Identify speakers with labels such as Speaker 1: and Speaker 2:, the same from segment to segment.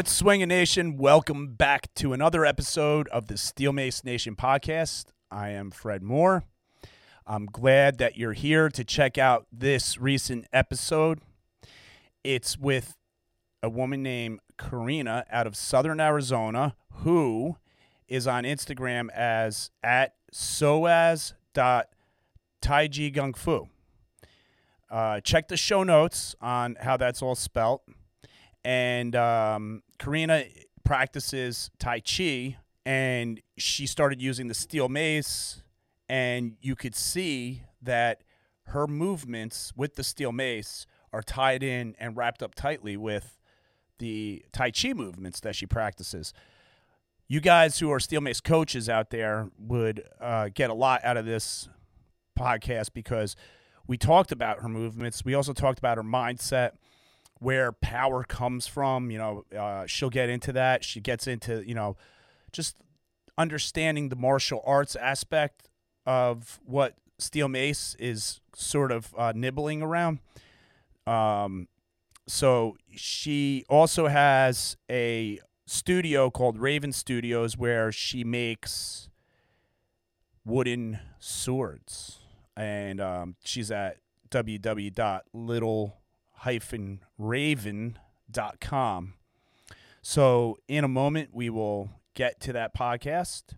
Speaker 1: What's Swinging Nation? Welcome back to another episode of the Steel Mace Nation podcast. I am Fred Moore. I'm glad that you're here to check out this recent episode. It's with a woman named Karina out of Southern Arizona who is on Instagram as at soaz.taijigungfu. Uh, check the show notes on how that's all spelt. And um, Karina practices Tai Chi, and she started using the steel mace, and you could see that her movements with the steel mace are tied in and wrapped up tightly with the Tai Chi movements that she practices. You guys who are steel mace coaches out there would uh, get a lot out of this podcast because we talked about her movements. We also talked about her mindset, where power comes from. You know, uh, she'll get into that. She gets into, you know, just understanding the martial arts aspect of what steel mace is sort of uh, nibbling around. Um, so she also has a studio called Raven Studios where she makes wooden swords and um, she's at www.little-raven.com. So, in a moment, we will get to that podcast.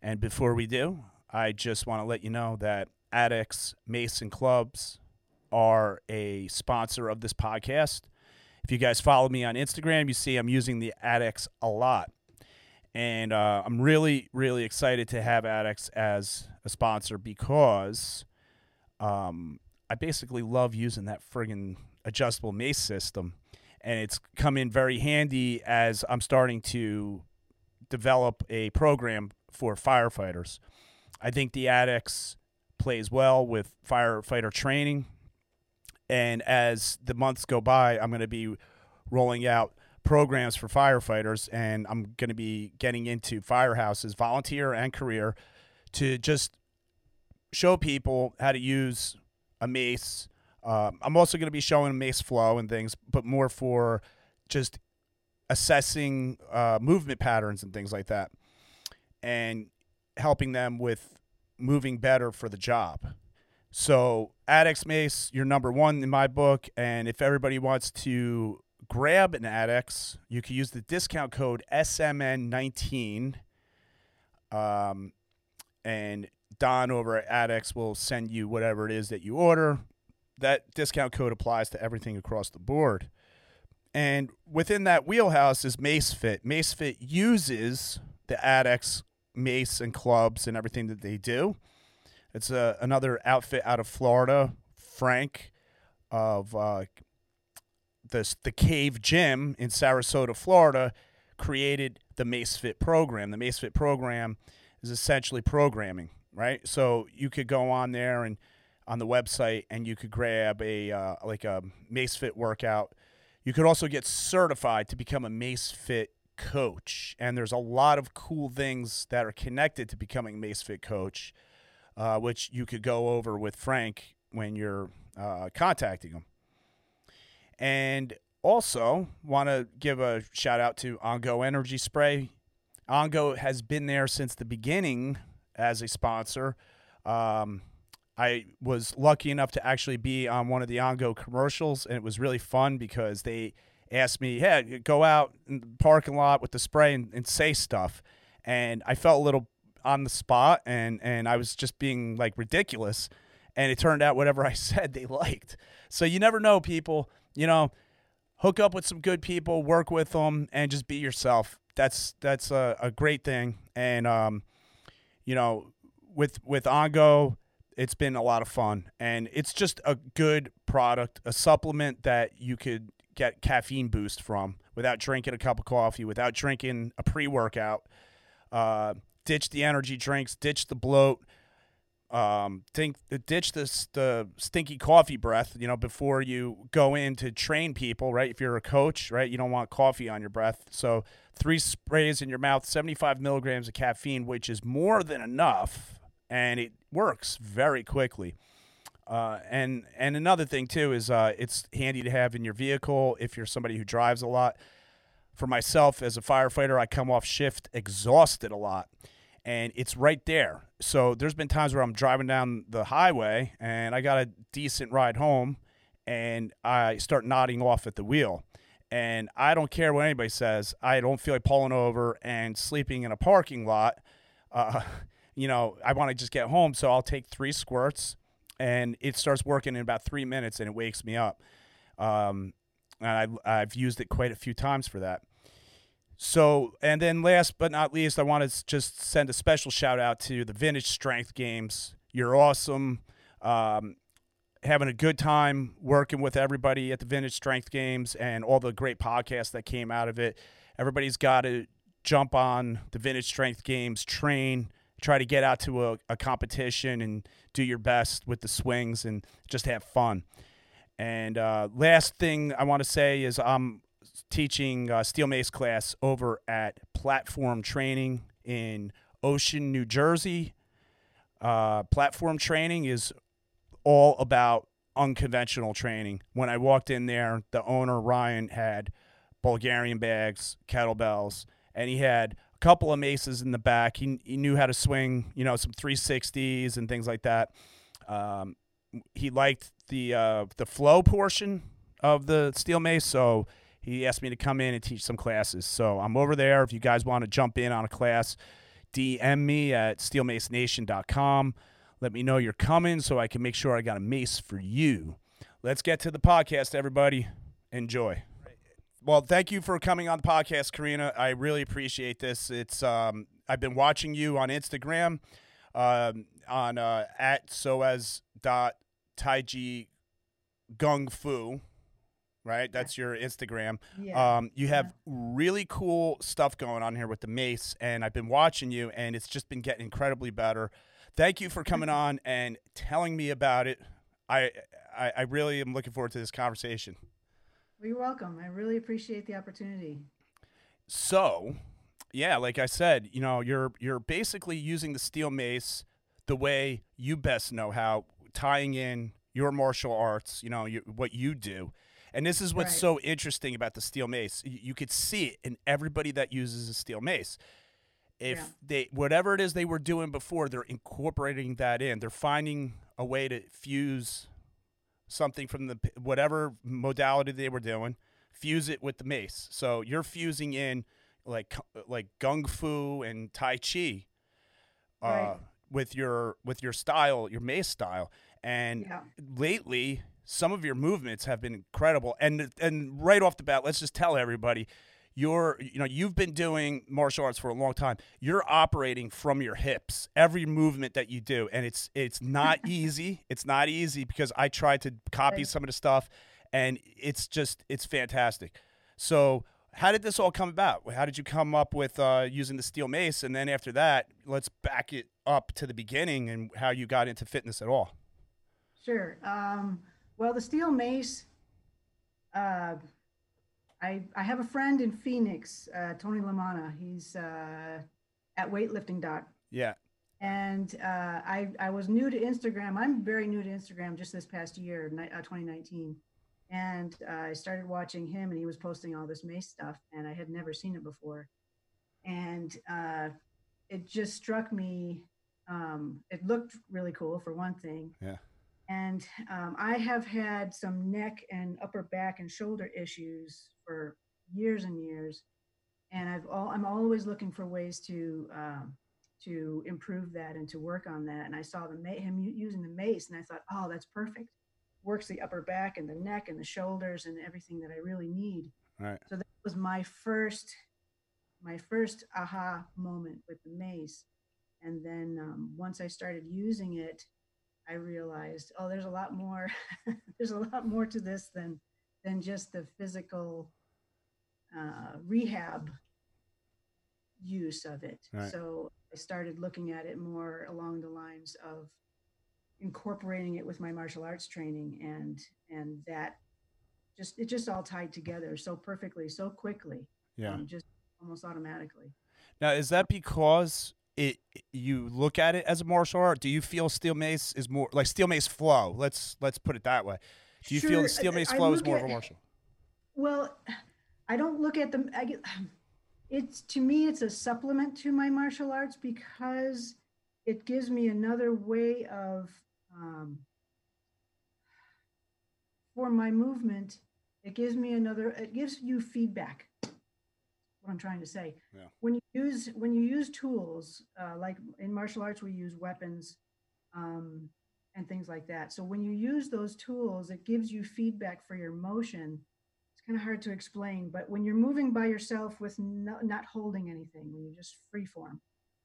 Speaker 1: And before we do, I just want to let you know that Addicts Mason Clubs are a sponsor of this podcast. If you guys follow me on Instagram, you see I'm using the Addicts a lot. And uh, I'm really, really excited to have Addicts as a sponsor because um, I basically love using that friggin' adjustable mace system. And it's come in very handy as I'm starting to develop a program for firefighters. I think the Addicts plays well with firefighter training. And as the months go by, I'm going to be rolling out programs for firefighters, and I'm going to be getting into firehouses, volunteer and career, to just show people how to use a mace. Uh, I'm also going to be showing mace flow and things, but more for just assessing uh, movement patterns and things like that, and helping them with moving better for the job. So, Addicts Mace, you're number one in my book. And if everybody wants to grab an Addicts, you can use the discount code SMN19. Um, and Don over at Addicts will send you whatever it is that you order. That discount code applies to everything across the board. And within that wheelhouse is MaceFit. MaceFit uses the Addicts mace and clubs and everything that they do. It's a, another outfit out of Florida, Frank of uh, the the Cave Gym in Sarasota, Florida, created the MaceFit program. The MaceFit program is essentially programming, right? So you could go on there and on the website and you could grab a uh, like a MaceFit workout. You could also get certified to become a MaceFit coach, and there's a lot of cool things that are connected to becoming a MaceFit coach, uh, which you could go over with Frank when you're uh, contacting him. And also want to give a shout out to Ongo Energy Spray. Ongo has been there since the beginning as a sponsor. Um, I was lucky enough to actually be on one of the Ongo commercials, and it was really fun because they asked me, "Hey, go out in the parking lot with the spray and, and say stuff," and I felt a little on the spot, and and I was just being like ridiculous, and it turned out whatever I said they liked. So you never know, people you know, hook up with some good people, work with them, and just be yourself. That's that's a, a great thing. And um, you know, with with Ongo, it's been a lot of fun, and it's just a good product, a supplement that you could get caffeine boost from without drinking a cup of coffee, without drinking a pre workout. Uh, ditch the energy drinks, ditch the bloat um, think ditch this the stinky coffee breath. You know, before you go in to train people, right? If you're a coach, right, you don't want coffee on your breath. So three sprays in your mouth, 75 milligrams of caffeine, which is more than enough, and it works very quickly. Uh, and and another thing too is uh, it's handy to have in your vehicle if you're somebody who drives a lot. for myself as a firefighter, I come off shift exhausted a lot. And it's right there. So there's been times where I'm driving down the highway and I got a decent ride home and I start nodding off at the wheel. And I don't care what anybody says. I don't feel like pulling over and sleeping in a parking lot. Uh, you know, I want to just get home. So I'll take three squirts and it starts working in about three minutes and it wakes me up. Um, and I, I've used it quite a few times for that. So, and then last but not least, I want to just send a special shout out to the Vintage Strength Games. You're awesome. Um, having a good time working with everybody at the Vintage Strength Games and all the great podcasts that came out of it. Everybody's got to jump on the Vintage Strength Games train, try to get out to a, a competition and do your best with the swings and just have fun. And uh, last thing I want to say is I'm teaching uh, steel mace class over at Platform Training in Ocean, New Jersey. Uh, platform training is all about unconventional training. When I walked in there, the owner Ryan had Bulgarian bags, kettlebells, and he had a couple of maces in the back. He, he knew how to swing, you know, some 360s and things like that. Um, he liked the uh, the flow portion of the steel mace, so he asked me to come in and teach some classes. So I'm over there. If you guys want to jump in on a class, DM me at steelmacenation.com. Let me know you're coming so I can make sure I got a mace for you. Let's get to the podcast, everybody. Enjoy. Well, thank you for coming on the podcast, Karina. I really appreciate this. It's um, I've been watching you on Instagram, um, on uh, at soaz dot taiji gung fu right? That's your instagram.
Speaker 2: Yeah.
Speaker 1: um, you have really cool stuff going on here with the mace and i've been watching you and it's just been getting incredibly better. Thank you for coming on and telling me about it. I i, I really am looking forward to this conversation
Speaker 2: Well, you're welcome. I really appreciate the opportunity.
Speaker 1: So, yeah, like I said, you know, you're you're basically using the steel mace the way you best know how, tying in your martial arts, you know, you, what you do. And this is what's
Speaker 2: Right.
Speaker 1: so interesting about the steel mace. You, could see it in everybody that uses a steel mace. If
Speaker 2: Yeah.
Speaker 1: they whatever it is they were doing before, they're incorporating that in. They're finding a way to fuse something from the whatever modality they were doing, fuse it with the mace. So you're fusing in like like gung fu and tai chi uh,
Speaker 2: Right.
Speaker 1: with your with your style, your mace style. And
Speaker 2: Yeah.
Speaker 1: lately, some of your movements have been incredible. And and right off the bat, let's just tell everybody. You're, you know, you've been doing martial arts for a long time. You're operating from your hips every movement that you do, and it's it's not easy. It's not easy because I tried to copy some of the stuff, and it's just it's fantastic. So, how did this all come about? How did you come up with uh, using the steel mace? And then after that, let's back it up to the beginning and how you got into fitness at all.
Speaker 2: Sure. Um, well, the steel mace. Uh, I I have a friend in Phoenix, uh, Tony Lamana. He's uh, at weightlifting doc,
Speaker 1: Yeah.
Speaker 2: and uh, I I was new to Instagram. I'm very new to Instagram just this past year, ni- uh, 2019, and uh, I started watching him, and he was posting all this mace stuff, and I had never seen it before, and uh, it just struck me. Um, it looked really cool for one thing.
Speaker 1: Yeah.
Speaker 2: And um, I have had some neck and upper back and shoulder issues for years and years, and I've all I'm always looking for ways to um, to improve that and to work on that. And I saw the ma- him using the mace, and I thought, oh, that's perfect. Works the upper back and the neck and the shoulders and everything that I really need.
Speaker 1: Right.
Speaker 2: So that was my first my first aha moment with the mace. And then um, once I started using it, I realized, oh, there's a lot more. there's a lot more to this than than just the physical uh, rehab use of it.
Speaker 1: Right.
Speaker 2: So I started looking at it more along the lines of incorporating it with my martial arts training, and and that just it just all tied together so perfectly, so quickly,
Speaker 1: Yeah.
Speaker 2: um, just almost automatically.
Speaker 1: Now, is that because it you look at it as a martial art? Do you feel steel mace is more like steel mace flow? Let's let's put it that way. Do you feel
Speaker 2: Sure,
Speaker 1: the steel mace flow is more of a martial?
Speaker 2: Well, I don't look at them. I get, it's to me, it's a supplement to my martial arts because it gives me another way of um, for my movement. It gives me another. It gives you feedback. What I'm trying to say.
Speaker 1: Yeah.
Speaker 2: When you use when you use tools uh, like in martial arts, we use weapons. Um, and things like that. So when you use those tools, it gives you feedback for your motion kind of hard to explain, but when you're moving by yourself with no, not holding anything, when you're just free form,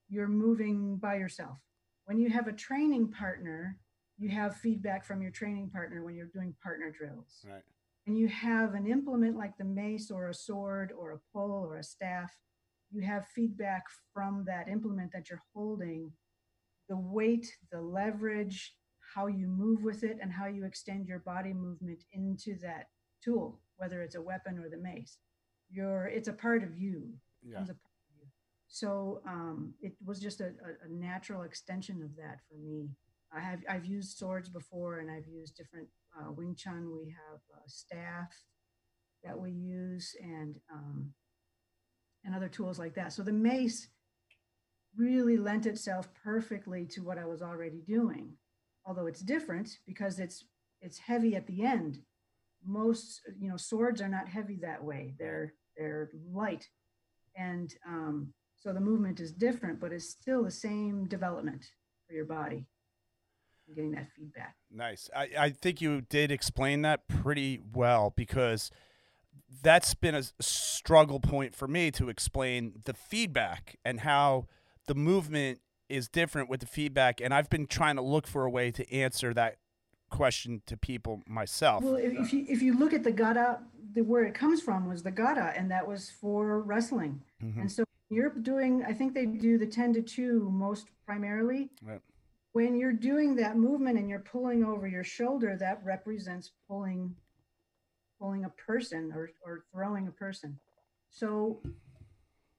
Speaker 2: you're moving by yourself. When you have a training partner, you have feedback from your training partner when you're doing partner drills.
Speaker 1: Right.
Speaker 2: And you have an implement like the mace or a sword or a pole or a staff, you have feedback from that implement that you're holding, the weight, the leverage, how you move with it, and how you extend your body movement into that tool whether it's a weapon or the mace. You're, it's a part of you.
Speaker 1: Yeah.
Speaker 2: Of you. So um, it was just a, a, a, natural extension of that for me. I have I've used swords before, and I've used different uh, Wing Chun. We have a staff that we use, and um, and other tools like that. So the mace really lent itself perfectly to what I was already doing, although it's different because it's it's heavy at the end most you know swords are not heavy that way. They're they're light. And um, so the movement is different but it's still the same development for your body. Getting that feedback.
Speaker 1: Nice. I, I think you did explain that pretty well because that's been a struggle point for me to explain the feedback and how the movement is different with the feedback. And i've been trying to look for a way to answer that question to people myself.
Speaker 2: Well, if, if you if you look at the gada, the where it comes from was the gada, and that was for wrestling. Mm-hmm. And so you're doing, I think they do the ten to two most primarily.
Speaker 1: Right.
Speaker 2: When you're doing that movement and you're pulling over your shoulder, that represents pulling, pulling a person or or throwing a person. So,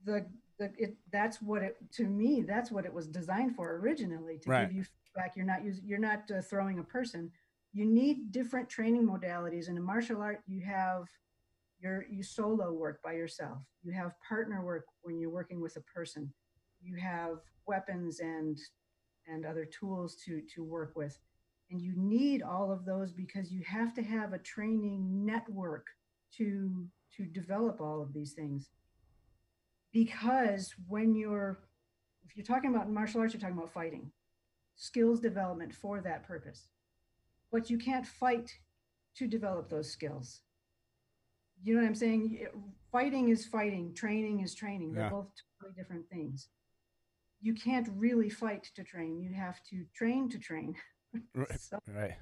Speaker 2: the the it that's what it to me that's what it was designed for originally to right. give you back. You're not using you're not uh, throwing a person you need different training modalities. And in a martial art, you have your you solo work by yourself. You have partner work when you're working with a person. You have weapons and and other tools to to work with. And you need all of those because you have to have a training network to to develop all of these things. Because when you're if you're talking about martial arts, you're talking about fighting, skills development for that purpose but you can't fight to develop those skills. You know what I'm saying? Fighting is fighting, training is training. They're yeah. both totally different things. You can't really fight to train. You have to train to train.
Speaker 1: right. so, right.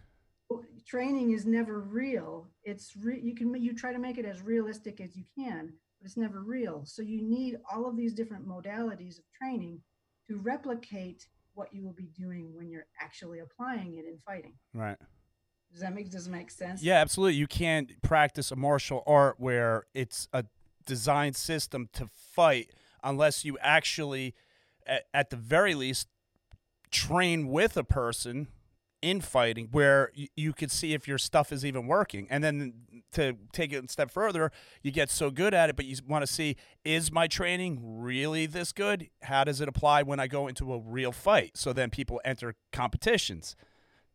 Speaker 2: Training is never real. It's re- you can you try to make it as realistic as you can, but it's never real. So you need all of these different modalities of training to replicate what you will be doing when you're actually applying it in fighting.
Speaker 1: Right.
Speaker 2: Does that make does it make sense?
Speaker 1: Yeah, absolutely. You can't practice a martial art where it's a designed system to fight unless you actually, at, at the very least, train with a person in fighting where you, you could see if your stuff is even working. And then to take it a step further, you get so good at it, but you want to see is my training really this good? How does it apply when I go into a real fight? So then people enter competitions.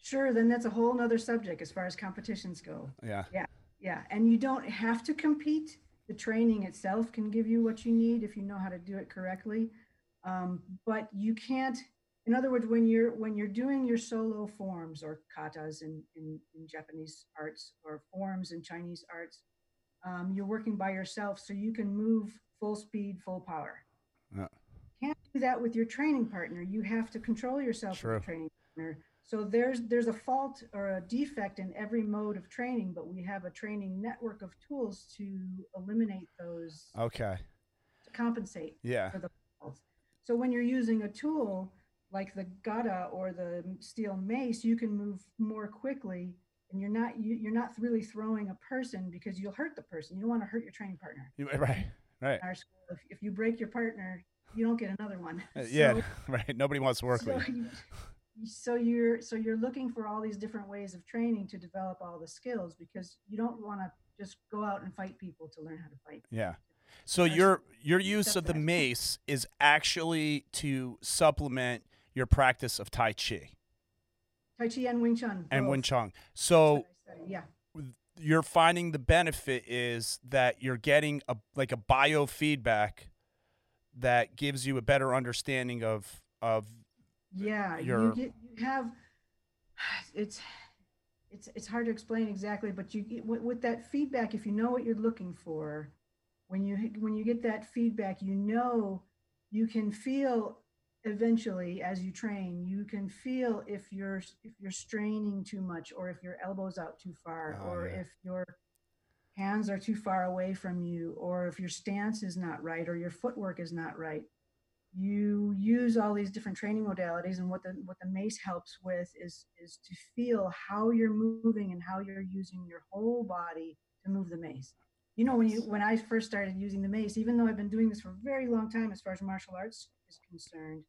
Speaker 2: Sure, then that's a whole nother subject as far as competitions go.
Speaker 1: Yeah.
Speaker 2: Yeah. Yeah. And you don't have to compete. The training itself can give you what you need if you know how to do it correctly. Um, but you can't, in other words, when you're when you're doing your solo forms or katas in, in, in Japanese arts or forms in Chinese arts, um, you're working by yourself so you can move full speed, full power. Yeah. Can't do that with your training partner. You have to control yourself with your training partner so there's there's a fault or a defect in every mode of training, but we have a training network of tools to eliminate those.
Speaker 1: Okay.
Speaker 2: To compensate.
Speaker 1: Yeah.
Speaker 2: For the faults. So when you're using a tool like the gada or the steel mace, you can move more quickly, and you're not you, you're not really throwing a person because you'll hurt the person. You don't want to hurt your training partner.
Speaker 1: Right. Right.
Speaker 2: In our school, if, if you break your partner, you don't get another one.
Speaker 1: Uh, yeah. right. Nobody wants to work
Speaker 2: so
Speaker 1: with. You
Speaker 2: so you're so you're looking for all these different ways of training to develop all the skills because you don't want to just go out and fight people to learn how to fight.
Speaker 1: Yeah. So
Speaker 2: Actually,
Speaker 1: your your use of the mace is actually to supplement your practice of Tai Chi
Speaker 2: Tai Chi and Wing Chun.
Speaker 1: and
Speaker 2: both.
Speaker 1: Wing Chun. So
Speaker 2: what I studied, yeah.
Speaker 1: you're finding the benefit is that you're getting a like a biofeedback that gives you a better understanding of of
Speaker 2: Yeah,
Speaker 1: your-
Speaker 2: you get you have it's it's it's hard to explain exactly, but you get with, with that feedback. If you know what you're looking for, when you when you get that feedback, you know you can feel eventually as you train. You can feel if you're if you're straining too much, or if your elbows out too far,
Speaker 1: Oh,
Speaker 2: or
Speaker 1: yeah.
Speaker 2: if your hands are too far away from you, or if your stance is not right, or your footwork is not right you use all these different training modalities and what the what the mace helps with is is to feel how you're moving and how you're using your whole body to move the mace. You know when you when i first started using the mace even though i've been doing this for a very long time as far as martial arts is concerned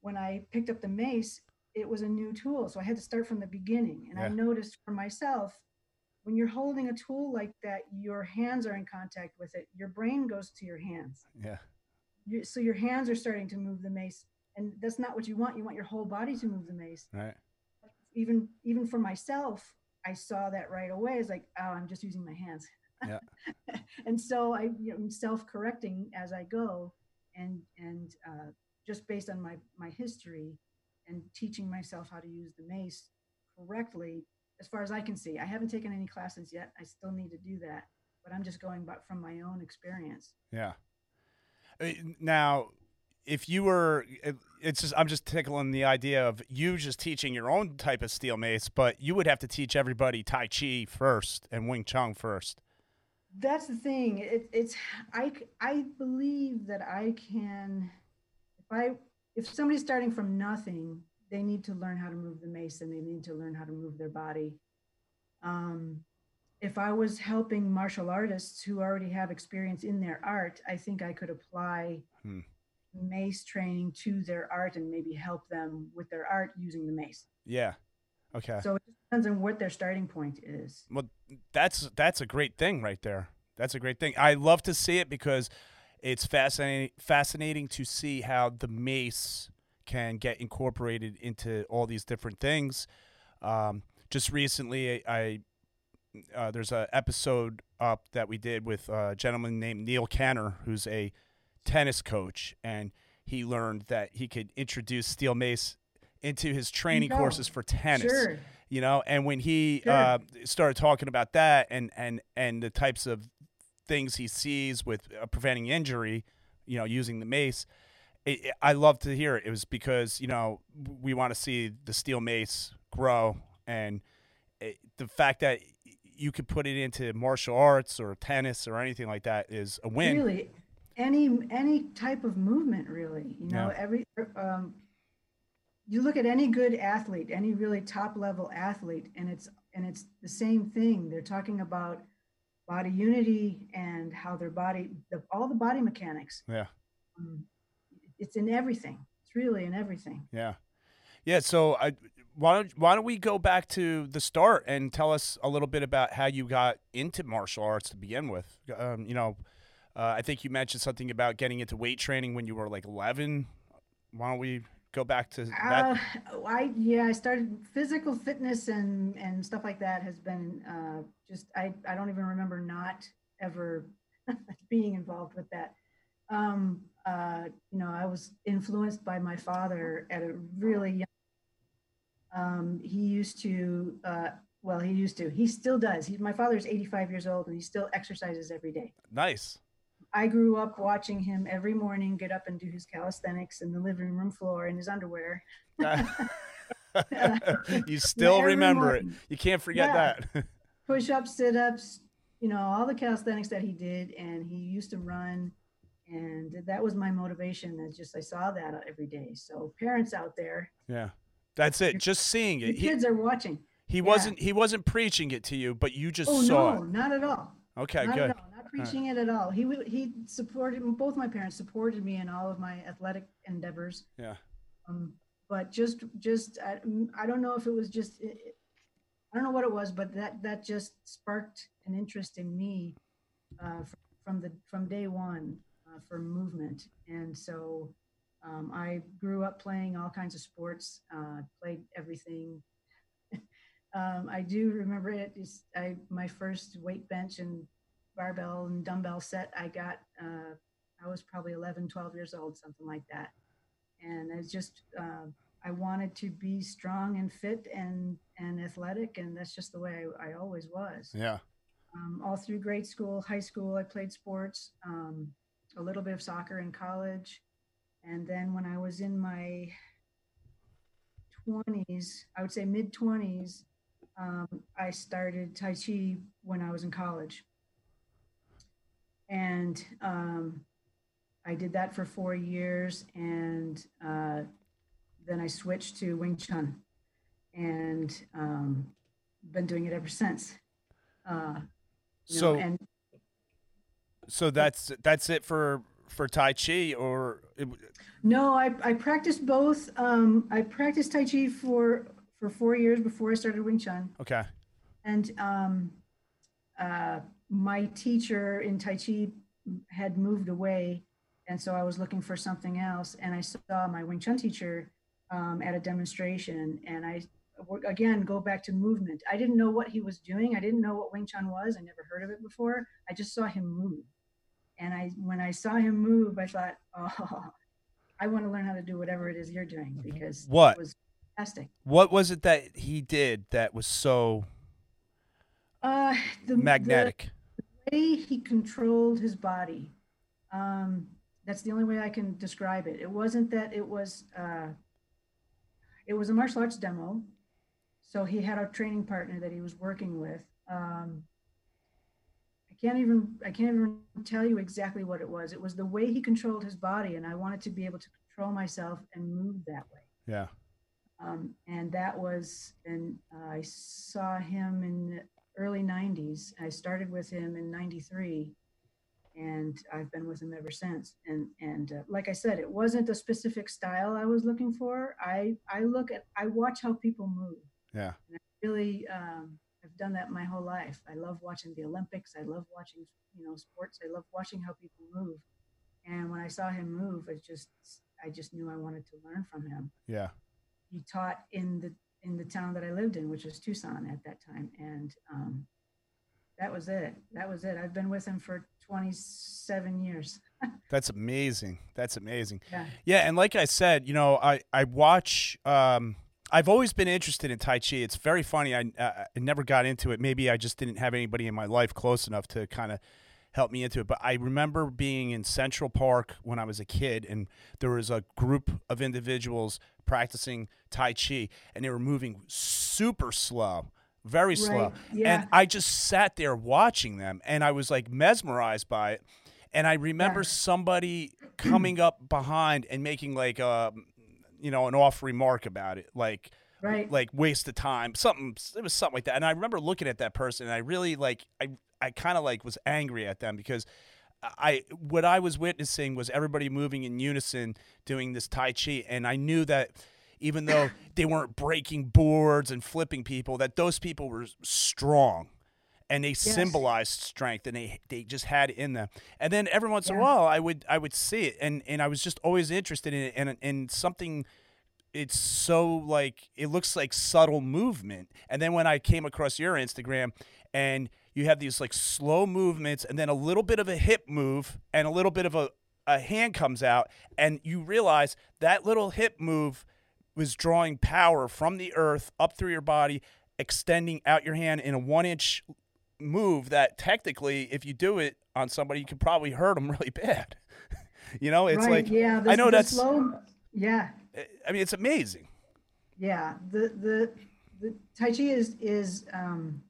Speaker 2: when i picked up the mace it was a new tool so i had to start from the beginning. And i noticed for myself when you're holding a tool like that your hands are in contact with it. Your brain goes to your hands.
Speaker 1: Yeah
Speaker 2: you, so your hands are starting to move the mace and that's not what you want. You want your whole body to move the mace.
Speaker 1: Right.
Speaker 2: Even even for myself i saw that right away. It's like oh i'm just using my hands.
Speaker 1: Yeah.
Speaker 2: and so i you know, i'm self-correcting as i go and and uh, just based on my my history and teaching myself how to use the mace correctly as far as i can see i haven't taken any classes yet. I still need to do that but i'm just going back from my own experience.
Speaker 1: Yeah now if you were it's just i'm just tickling the idea of you just teaching your own type of steel mace but you would have to teach everybody tai chi first and wing chun first.
Speaker 2: That's the thing. It, it's I believe that i can if i if somebody's starting from nothing they need to learn how to move the mace and they need to learn how to move their body. Um, if i was helping martial artists who already have experience in their art i think i could apply
Speaker 1: Hmm.
Speaker 2: mace training to their art and maybe help them with their art using the mace
Speaker 1: yeah okay
Speaker 2: so it just depends on what their starting point is
Speaker 1: Well, that's that's a great thing right there. That's a great thing. I love to see it because it's fascinating fascinating to see how the mace can get incorporated into all these different things. Um, just recently, I uh, there's a episode up that we did with a gentleman named Neil Canner, who's a tennis coach, and he learned that he could introduce steel mace into his training
Speaker 2: go.
Speaker 1: courses for tennis
Speaker 2: sure
Speaker 1: you know and when he
Speaker 2: Sure.
Speaker 1: uh, started talking about that and and and the types of things he sees with uh, preventing injury you know using the mace it, it- i love to hear it it was because you know we want to see the steel mace grow and it, the fact that you could put it into martial arts or tennis or anything like that is a win.
Speaker 2: Really? Any any type of movement really you know
Speaker 1: Yeah.
Speaker 2: every um you look at any good athlete any really top level athlete and it's and it's the same thing. They're talking about body unity and how their body the, all the body mechanics.
Speaker 1: Yeah.
Speaker 2: Um, it's in everything. It's really in everything.
Speaker 1: Yeah, yeah. So I why don't why don't we go back to the start and tell us a little bit about how you got into martial arts to begin with? Um, you know, uh, I think you mentioned something about getting into weight training when you were like eleven. Why don't we go back to that?
Speaker 2: Uh, I yeah, I started physical fitness and and stuff like that has been uh, just I I don't even remember not ever being involved with that. Um, uh, you know, I was influenced by my father at a really young. Um, he used to uh, well, he used to. He still does. He, my father's 85 years old and he still exercises every day.
Speaker 1: nice.
Speaker 2: I grew up watching him every morning get up and do his calisthenics in the living room floor in his underwear.
Speaker 1: you still remember it. You can't forget
Speaker 2: Yeah.
Speaker 1: that.
Speaker 2: push ups, sit ups, you know, all the calisthenics that he did. And he used to run. And that was my motivation. That just I saw that every day. So parents out there,
Speaker 1: yeah, that's it. Just seeing it. He,
Speaker 2: kids are watching.
Speaker 1: he
Speaker 2: yeah.
Speaker 1: wasn't he wasn't preaching it to you, but you just
Speaker 2: Oh
Speaker 1: saw
Speaker 2: no,
Speaker 1: it.
Speaker 2: not at all.
Speaker 1: Okay,
Speaker 2: not
Speaker 1: good.
Speaker 2: all. Not preaching it at all. He he supported both my parents supported me in all of my athletic endeavors.
Speaker 1: Yeah.
Speaker 2: Um, but just just I, I don't know if it was just it, I don't know what it was, but that that just sparked an interest in me uh, from the from day one uh, for movement, and so um, I grew up playing all kinds of sports, uh, played everything. um, I do remember it. I my first weight bench and barbell and dumbbell set I got. Uh, I was probably 11, 12 years old, something like that, and I just uh, I wanted to be strong and fit and and athletic, and that's just the way I, I always was.
Speaker 1: Yeah.
Speaker 2: Um, all through grade school, high school, I played sports, um, a little bit of soccer in college. And then when I was in my 20s, I would say mid 20s, um, I started Tai Chi when I was in college. And um, I did that for four years. And uh, then I switched to Wing Chun and um, been doing it ever since. Uh,
Speaker 1: so,
Speaker 2: know, and
Speaker 1: so that's that's it for for Tai Chi, or it,
Speaker 2: no? I I practiced both. Um, I practiced Tai Chi for for four years before I started Wing Chun.
Speaker 1: Okay.
Speaker 2: And um, uh, my teacher in Tai Chi had moved away, and so I was looking for something else. And I saw my Wing Chun teacher um, at a demonstration, and I again go back to movement. I didn't know what he was doing. I didn't know what Wing Chun was. I never heard of it before. I just saw him move. And I when I saw him move, I thought, oh, I want to learn how to do whatever it is you're doing because
Speaker 1: what
Speaker 2: it was fantastic.
Speaker 1: What was it that he did that was so
Speaker 2: uh, the,
Speaker 1: magnetic?
Speaker 2: The way he controlled his body. Um, that's the only way I can describe it. It wasn't that it was uh, it was a martial arts demo so he had a training partner that he was working with. Um, can't even I can't even tell you exactly what it was. It was the way he controlled his body, and I wanted to be able to control myself and move that way.
Speaker 1: Yeah.
Speaker 2: Um, and that was, and uh, I saw him in the early '90s. I started with him in '93, and I've been with him ever since. And and uh, like I said, it wasn't a specific style I was looking for. I I look at I watch how people move
Speaker 1: yeah.
Speaker 2: And I really, um, I've done that my whole life. I love watching the Olympics. I love watching, you know, sports. I love watching how people move. And when I saw him move, I just, I just knew I wanted to learn from him.
Speaker 1: Yeah.
Speaker 2: He taught in the in the town that I lived in, which was Tucson at that time, and um, that was it. That was it. I've been with him for 27 years.
Speaker 1: That's amazing. That's amazing.
Speaker 2: Yeah.
Speaker 1: Yeah, and like I said, you know, I I watch um I've always been interested in Tai Chi. It's very funny. I, uh, I never got into it. Maybe I just didn't have anybody in my life close enough to kind of help me into it. But I remember being in Central Park when I was a kid, and there was a group of individuals practicing Tai Chi, and they were moving super slow, very slow.
Speaker 2: Right. Yeah.
Speaker 1: And I just sat there watching them, and I was like mesmerized by it. And I remember
Speaker 2: Yeah.
Speaker 1: somebody coming up behind and making like a you know, an off remark about it, like
Speaker 2: Right.
Speaker 1: like waste of time, something. It was something like that. And I remember looking at that person, and I really like I I kind of like was angry at them because. I what I was witnessing was everybody moving in unison doing this tai chi and I knew that even though they weren't breaking boards and flipping people that those people were strong and they symbolized strength and they they just had it in them. And then every once in a while I would I would see it and and I was just always interested in it and and something it's so like it looks like subtle movement. And then when I came across your Instagram and you have these like slow movements and then a little bit of a hip move and a little bit of a a hand comes out and you realize that little hip move was drawing power from the earth up through your body extending out your hand in a one inch move that technically if you do it on somebody you could probably hurt them really bad you know it's
Speaker 2: right.
Speaker 1: like
Speaker 2: yeah.
Speaker 1: i know that's
Speaker 2: slow. Yeah.
Speaker 1: i mean it's amazing
Speaker 2: Yeah, the the the Tai Chi is is um,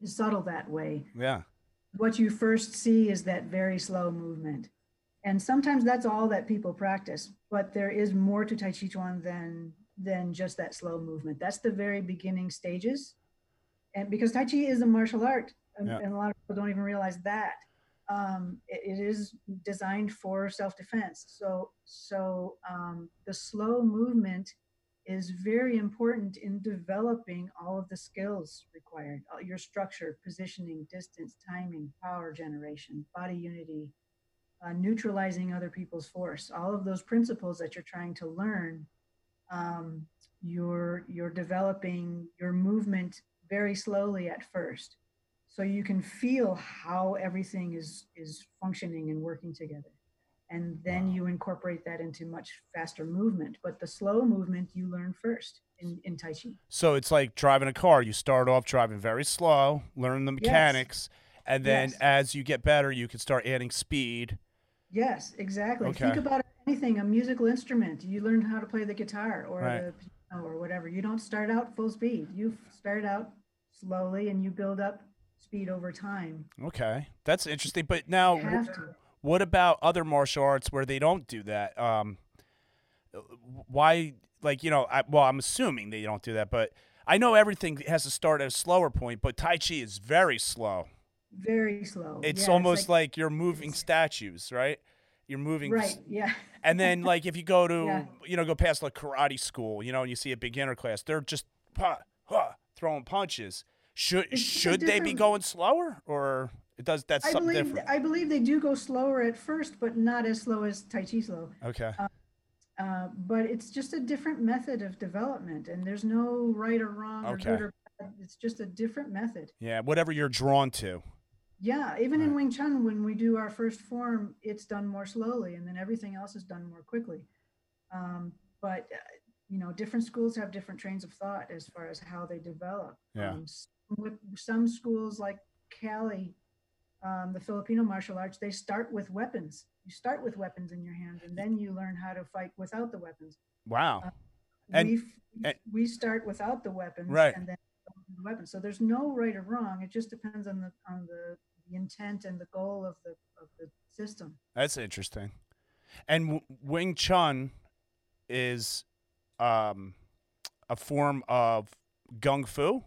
Speaker 2: is subtle that way.
Speaker 1: yeah
Speaker 2: What you first see is that very slow movement, and sometimes that's all that people practice. But there is more to Tai Chi Chuan than than just that slow movement. That's the very beginning stages, and because Tai Chi is a martial art, and,
Speaker 1: Yeah.
Speaker 2: and a lot of people don't even realize that. Um, it, it is designed for self-defense. So so um, the slow movement is very important in developing all of the skills required uh, your structure, positioning, distance, timing, power generation, body unity, uh, neutralizing other people's force. All of those principles that you're trying to learn, um, you're, you're developing your movement very slowly at first. So you can feel how everything is, is functioning and working together and then wow. you incorporate that into much faster movement but the slow movement you learn first in, in tai chi
Speaker 1: so it's like driving a car you start off driving very slow learn the mechanics yes. and then yes. as you get better you can start adding speed
Speaker 2: yes exactly okay. think about anything a musical instrument you learn how to play the guitar or right. the or whatever you don't start out full speed you start out slowly and you build up speed over time
Speaker 1: okay that's interesting but now what about other martial arts where they don't do that? Um, why, like you know, I, well, I'm assuming they don't do that, but I know everything has to start at a slower point. But Tai Chi is very slow.
Speaker 2: Very slow.
Speaker 1: It's yeah, almost it's like, like, you're moving statues, right? You're moving,
Speaker 2: right? Yeah.
Speaker 1: and then, like, if you go to, yeah. you know, go past like karate school, you know, and you see a beginner class, they're just ha, ha, throwing punches. Should it's should they be going slower, or it does. That's I something
Speaker 2: believe
Speaker 1: different.
Speaker 2: I believe they do go slower at first, but not as slow as Tai Chi slow.
Speaker 1: Okay.
Speaker 2: Uh, uh, but it's just a different method of development, and there's no right or wrong okay. or good or bad. It's just a different method.
Speaker 1: Yeah, whatever you're drawn to.
Speaker 2: Yeah, even right. in Wing Chun, when we do our first form, it's done more slowly, and then everything else is done more quickly. Um, but uh, you know, different schools have different trains of thought as far as how they develop.
Speaker 1: Yeah. Um,
Speaker 2: with some schools like Kali, um, the Filipino martial arts, they start with weapons. You start with weapons in your hands, and then you learn how to fight without the weapons.
Speaker 1: Wow. Uh,
Speaker 2: and, we and, we start without the weapons,
Speaker 1: right.
Speaker 2: and then the weapons. So there's no right or wrong. It just depends on the on the, the intent and the goal of the of the system.
Speaker 1: That's interesting. And Wing Chun is um, a form of gung fu.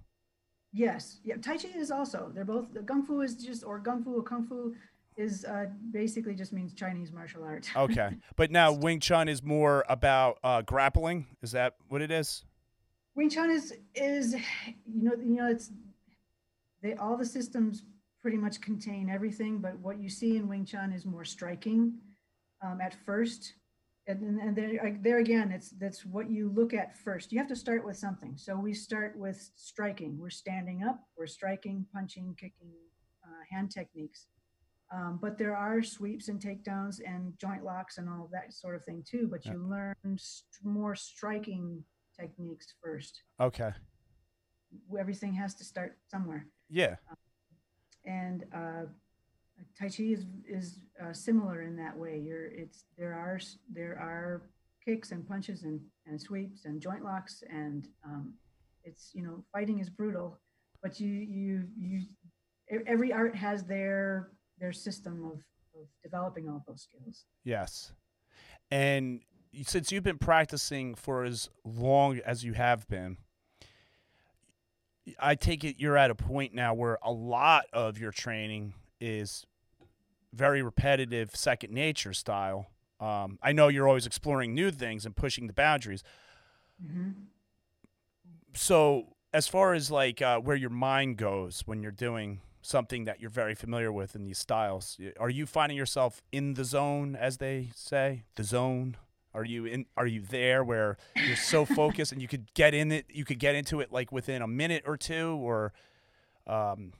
Speaker 2: Yes, yeah. Tai Chi is also. They're both. The Kung Fu is just, or Gung Fu or Kung Fu is uh, basically just means Chinese martial art.
Speaker 1: okay, but now Wing Chun is more about uh, grappling. Is that what it is?
Speaker 2: Wing Chun is is you know you know it's they all the systems pretty much contain everything, but what you see in Wing Chun is more striking um, at first and, and there, there again, it's that's what you look at first. You have to start with something. So we start with striking. We're standing up. We're striking, punching, kicking, uh, hand techniques. Um, but there are sweeps and takedowns and joint locks and all that sort of thing too. But you learn st- more striking techniques first.
Speaker 1: Okay.
Speaker 2: Everything has to start somewhere.
Speaker 1: Yeah.
Speaker 2: Um, and uh, Tai Chi is is uh, similar in that way. You're it's there are there are kicks and punches and, and sweeps and joint locks and um, it's you know fighting is brutal, but you you you every art has their their system of, of developing all those skills.
Speaker 1: Yes, and since you've been practicing for as long as you have been. I take it you're at a point now where a lot of your training is very repetitive second nature style. Um, I know you're always exploring new things and pushing the boundaries. Mm-hmm. So, as far as like uh, where your mind goes when you're doing something that you're very familiar with in these styles, are you finding yourself in the zone, as they say, the zone? Are you in? Are you there where you're so focused and you could get in it? You could get into it like within a minute or two, or um,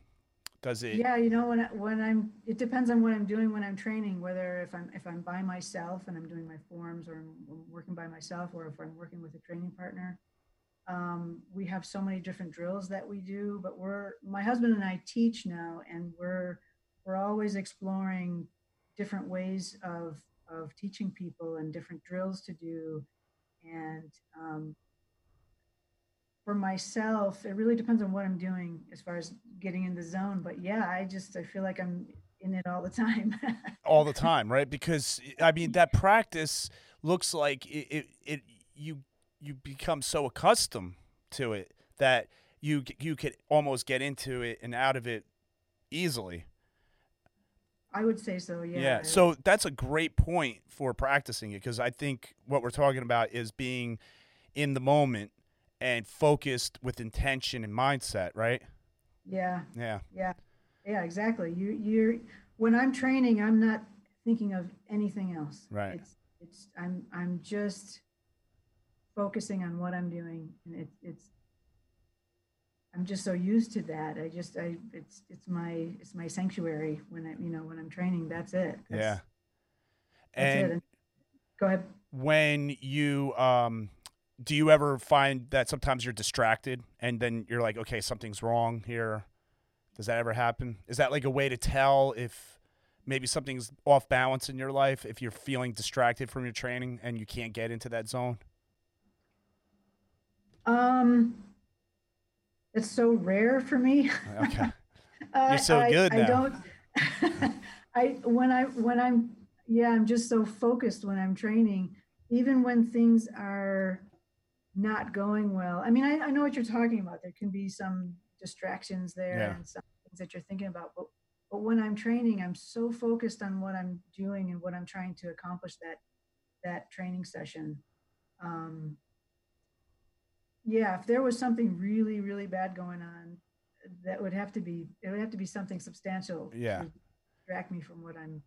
Speaker 1: does it?
Speaker 2: Yeah, you know, when I, when I'm, it depends on what I'm doing when I'm training. Whether if I'm if I'm by myself and I'm doing my forms, or I'm working by myself, or if I'm working with a training partner. Um, we have so many different drills that we do, but we're my husband and I teach now, and we're we're always exploring different ways of of teaching people and different drills to do, and um, for myself, it really depends on what I'm doing as far as getting in the zone. But yeah, I just I feel like I'm in it all the time.
Speaker 1: all the time, right? Because I mean that practice looks like it, it, it you you become so accustomed to it that you you could almost get into it and out of it easily.
Speaker 2: I would say so, yeah.
Speaker 1: Yeah. So that's a great point for practicing it because I think what we're talking about is being in the moment and focused with intention and mindset, right?
Speaker 2: Yeah.
Speaker 1: Yeah.
Speaker 2: Yeah. Yeah, exactly. You you're when I'm training, I'm not thinking of anything else.
Speaker 1: Right.
Speaker 2: It's it's I'm I'm just focusing on what I'm doing and it, it's I'm just so used to that. I just I it's it's my it's my sanctuary when I you know when I'm training. That's it. That's,
Speaker 1: yeah.
Speaker 2: That's
Speaker 1: And
Speaker 2: it. Go ahead.
Speaker 1: when you um do you ever find that sometimes you're distracted and then you're like okay something's wrong here does that ever happen is that like a way to tell if maybe something's off balance in your life if you're feeling distracted from your training and you can't get into that zone
Speaker 2: Um, it's so rare for me.
Speaker 1: okay
Speaker 2: Uh,
Speaker 1: so
Speaker 2: I,
Speaker 1: good
Speaker 2: I
Speaker 1: now.
Speaker 2: don't. I when I when I'm yeah I'm just so focused when I'm training, even when things are not going well. I mean I, I know what you're talking about. There can be some distractions there
Speaker 1: Yeah.
Speaker 2: and some things that you're thinking about, but but when I'm training, I'm so focused on what I'm doing and what I'm trying to accomplish that that training session. Um, yeah, if there was something really really bad going on, that would have to be it would have to be something substantial
Speaker 1: Yeah.
Speaker 2: to distract me from what I'm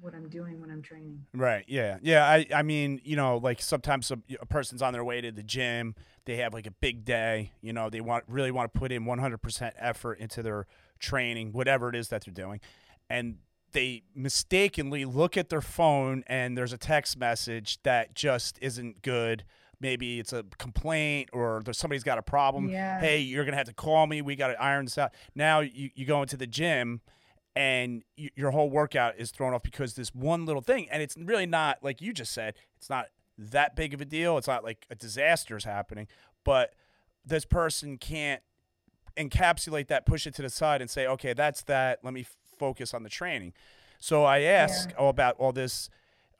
Speaker 2: what I'm doing when I'm training.
Speaker 1: Right. Yeah. Yeah. I, I mean, you know, like sometimes a, a person's on their way to the gym. They have like a big day. You know, they want really want to put in 100% effort into their training, whatever it is that they're doing, and they mistakenly look at their phone and there's a text message that just isn't good. Maybe it's a complaint or there's somebody's got a problem.
Speaker 2: Yeah.
Speaker 1: Hey, you're gonna have to call me. We got to iron this out. Now you, you go into the gym and y- your whole workout is thrown off because this one little thing and it's really not like you just said it's not that big of a deal it's not like a disaster is happening but this person can't encapsulate that push it to the side and say okay that's that let me f- focus on the training so i ask oh, about all this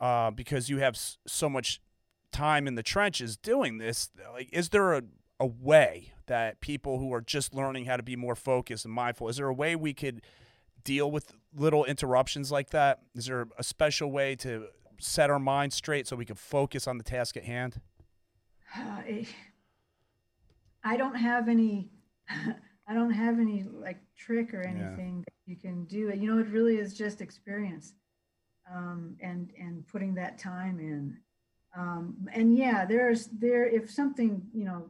Speaker 1: uh, because you have so much time in the trenches doing this like is there a, a way that people who are just learning how to be more focused and mindful is there a way we could deal with little interruptions like that? Is there a special way to set our mind straight so we can focus on the task at hand?
Speaker 2: Uh, eh, I don't have any I don't have any like trick or anything that you can do. You know, it really is just experience um, and and putting that time in. Um, and yeah, there's there if something you know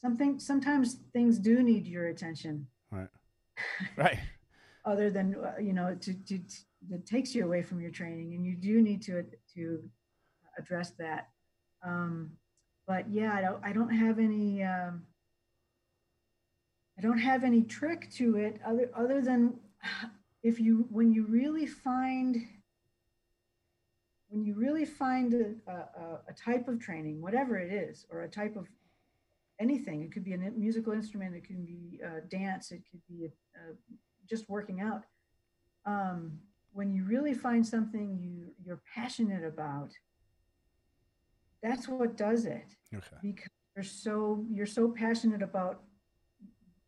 Speaker 2: something sometimes things do need your attention
Speaker 1: Right. Right.
Speaker 2: other than uh, you know to, to, to that takes you away from your training and you do need to to address that um, but yeah i don't i don't have any um, i don't have any trick to it other other than if you when you really find when you really find a, a, a- type of training whatever it is or a type of anything it could be a musical instrument it can be uh, dance it could be a, a just working out um, when you really find something you you're passionate about that's what does it
Speaker 1: Okay.
Speaker 2: because you're so you're so passionate about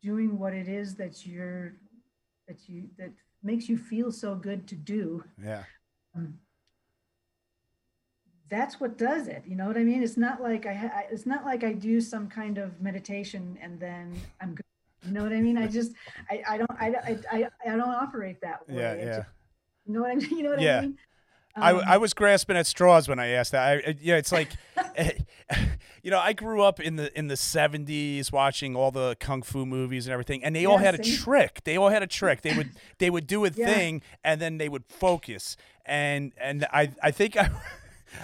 Speaker 2: doing what it is that you're that you that makes you feel so good to do
Speaker 1: Yeah.
Speaker 2: um, that's what does it you know what i mean it's not like i, ha- I it's not like i do some kind of meditation and then i'm good you know what i mean i just i, I don't I, I i I don't operate that way
Speaker 1: Yeah. Yeah.
Speaker 2: just- you know what i mean you know what
Speaker 1: Yeah.
Speaker 2: i mean
Speaker 1: I,
Speaker 2: Um,
Speaker 1: I was grasping at straws when I asked that. I, I- yeah, it's like, you know, I grew up in the in the '70s watching all the kung fu movies and everything, and they all
Speaker 2: Yeah,
Speaker 1: had a trick. They all had a trick. They would they would do a
Speaker 2: Yeah.
Speaker 1: thing, and then they would focus. And and I I think I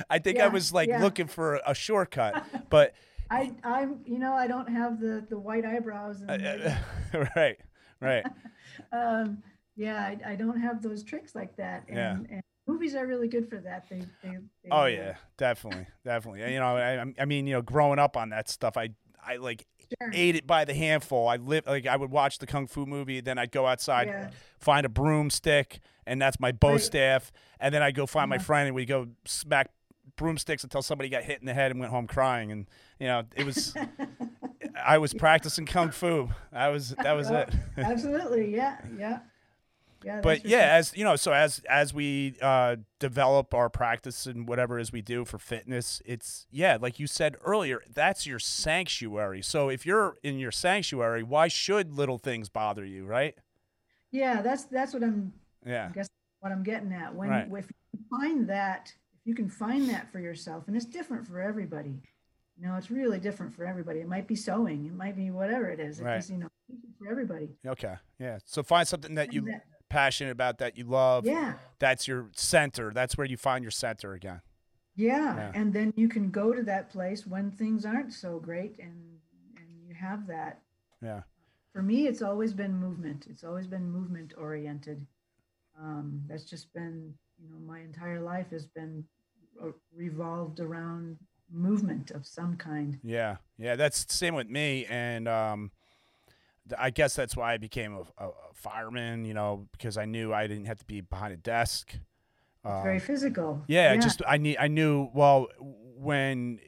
Speaker 1: I think I was like
Speaker 2: yeah.
Speaker 1: looking for a shortcut, but
Speaker 2: i i'm you know i don't have the the white eyebrows and the-
Speaker 1: right, right,
Speaker 2: um yeah I, I don't have those tricks like that and,
Speaker 1: Yeah.
Speaker 2: and movies are really good for that they they, they
Speaker 1: Oh
Speaker 2: uh,
Speaker 1: yeah, definitely, definitely. You know, I, I mean, you know, growing up on that stuff, I I like
Speaker 2: sure.
Speaker 1: ate it by the handful. I live like I would watch the kung fu movie, then I'd go outside,
Speaker 2: Yeah.
Speaker 1: find a broomstick, and that's my bo
Speaker 2: Right.
Speaker 1: staff, and then I'd go find my
Speaker 2: Uh-huh.
Speaker 1: friend, and we go smack broomsticks until somebody got hit in the head and went home crying. And you know, it was I was practicing kung fu. I was that was it.
Speaker 2: Absolutely, yeah, yeah. Yeah.
Speaker 1: but yeah, as you know, so as as we uh, develop our practice and whatever it is we do for fitness, it's yeah, like you said earlier, that's your sanctuary. So if you're in your sanctuary, why should little things bother you, right?
Speaker 2: Yeah, that's that's what I'm
Speaker 1: Yeah,
Speaker 2: I guess what I'm getting at. When
Speaker 1: Right.
Speaker 2: if you find that, if you can find that for yourself, and it's different for everybody. You know, it's really different for everybody. It might be sewing, it might be whatever it is.
Speaker 1: Right.
Speaker 2: just, you know, for everybody.
Speaker 1: okay, yeah. So find something that you
Speaker 2: That-
Speaker 1: passionate about that you love.
Speaker 2: yeah,
Speaker 1: That's your center. That's where you find your center again.
Speaker 2: yeah,
Speaker 1: Yeah.
Speaker 2: and then you can go to that place when things aren't so great, and and you have that.
Speaker 1: Yeah,
Speaker 2: For me, it's always been movement. It's always been movement oriented. Um, that's just been, you know, my entire life has been uh, revolved around movement of some kind.
Speaker 1: yeah, yeah. That's the same with me, and um, I guess that's why I became a, a, fireman. You know, because I knew I didn't have to be behind a desk.
Speaker 2: It's very
Speaker 1: Um,
Speaker 2: physical.
Speaker 1: Yeah, just I need I knew well when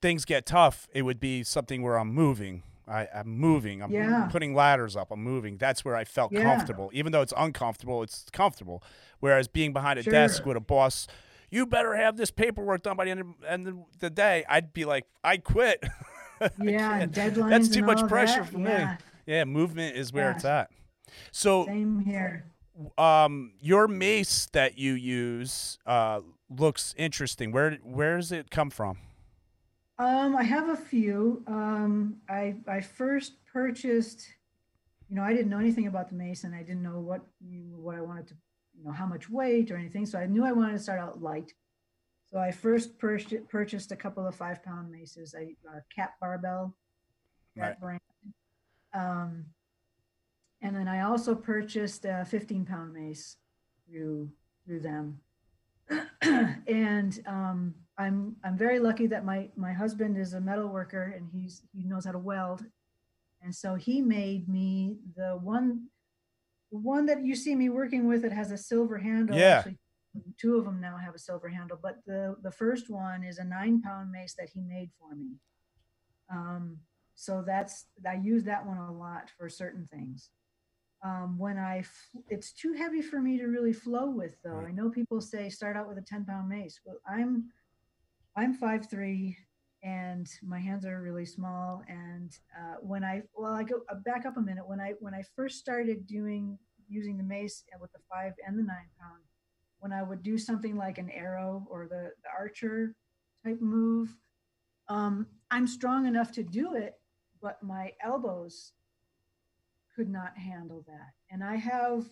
Speaker 1: things get tough, it would be something where I'm moving. I, I'm moving. I'm
Speaker 2: Yeah.
Speaker 1: putting ladders up. I'm moving. That's where I felt
Speaker 2: Yeah.
Speaker 1: comfortable. Even though it's uncomfortable, it's comfortable. Whereas being behind a desk with a boss, you better have this paperwork done by the end of, end of the day. I'd be like, I'd quit.
Speaker 2: yeah, deadlines.
Speaker 1: That's too much pressure
Speaker 2: that.
Speaker 1: for
Speaker 2: yeah,
Speaker 1: me. Yeah, movement is where it's at. So
Speaker 2: Same here.
Speaker 1: um your mace that you use uh looks interesting where where does it come from
Speaker 2: Um, I have a few. Um, I I first purchased. You know, I didn't know anything about the mason. I didn't know what what I wanted to, you know, how much weight or anything. So I knew I wanted to start out light. So I first purchased purchased a couple of five pound maces. I uh, Cap Barbell, that
Speaker 1: Right.
Speaker 2: brand. Um, and then I also purchased a 15 pound mace through through them. and um, I'm I'm very lucky that my my husband is a metal worker and he's he knows how to weld, and so he made me the one the one that you see me working with. It has a silver handle.
Speaker 1: Yeah.
Speaker 2: Actually, two of them now have a silver handle, but the the first one is a nine pound mace that he made for me. Um, so that's I use that one a lot for certain things. Um, when I, it's too heavy for me to really flow with though.
Speaker 1: Right.
Speaker 2: I know people say start out with a 10 pound mace. Well, I'm, I'm five three, and my hands are really small. And uh, when I, well, I go uh, back up a minute. When I, when I first started doing, using the mace with the five and the nine pound, when I would do something like an arrow or the, the archer type move, um, I'm strong enough to do it, but my elbows could not handle that. And I have,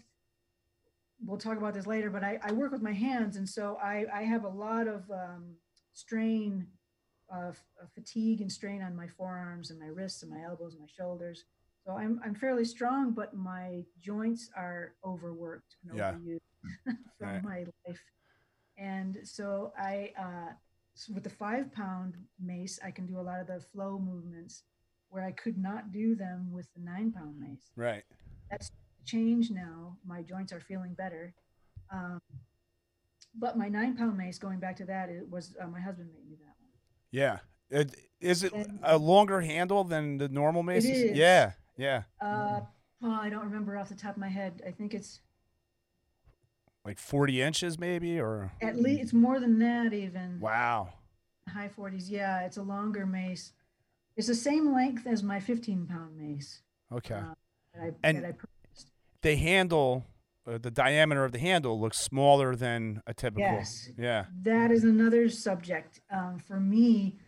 Speaker 2: we'll talk about this later, but I, I work with my hands. And so I, I have a lot of um, strain, uh, uh, fatigue and strain on my forearms and my wrists and my elbows and my shoulders. So I'm, I'm fairly strong, but my joints are overworked and
Speaker 1: Yeah.
Speaker 2: overused from
Speaker 1: Right.
Speaker 2: my life. And so I, uh, s- with the five pound mace, I can do a lot of the flow movements where I could not do them with the nine pound mace.
Speaker 1: right
Speaker 2: That's changed now. My joints are feeling better. Um, but my nine pound mace, going back to that, it was uh, my husband made me that one.
Speaker 1: yeah it, is it
Speaker 2: And-
Speaker 1: a longer handle than the normal
Speaker 2: mace?
Speaker 1: yeah yeah
Speaker 2: Uh, oh, I don't remember off the top of my head. I think it's
Speaker 1: like 40 inches maybe or
Speaker 2: at least it's more than that even.
Speaker 1: wow
Speaker 2: High 40s. Yeah, it's a longer mace. It's the same length as my 15 pound mace.
Speaker 1: okay
Speaker 2: Uh, that I,
Speaker 1: And-
Speaker 2: that I purchased.
Speaker 1: the handle uh, the diameter of the handle looks smaller than a typical
Speaker 2: Yes.
Speaker 1: yeah
Speaker 2: that is another subject um, for me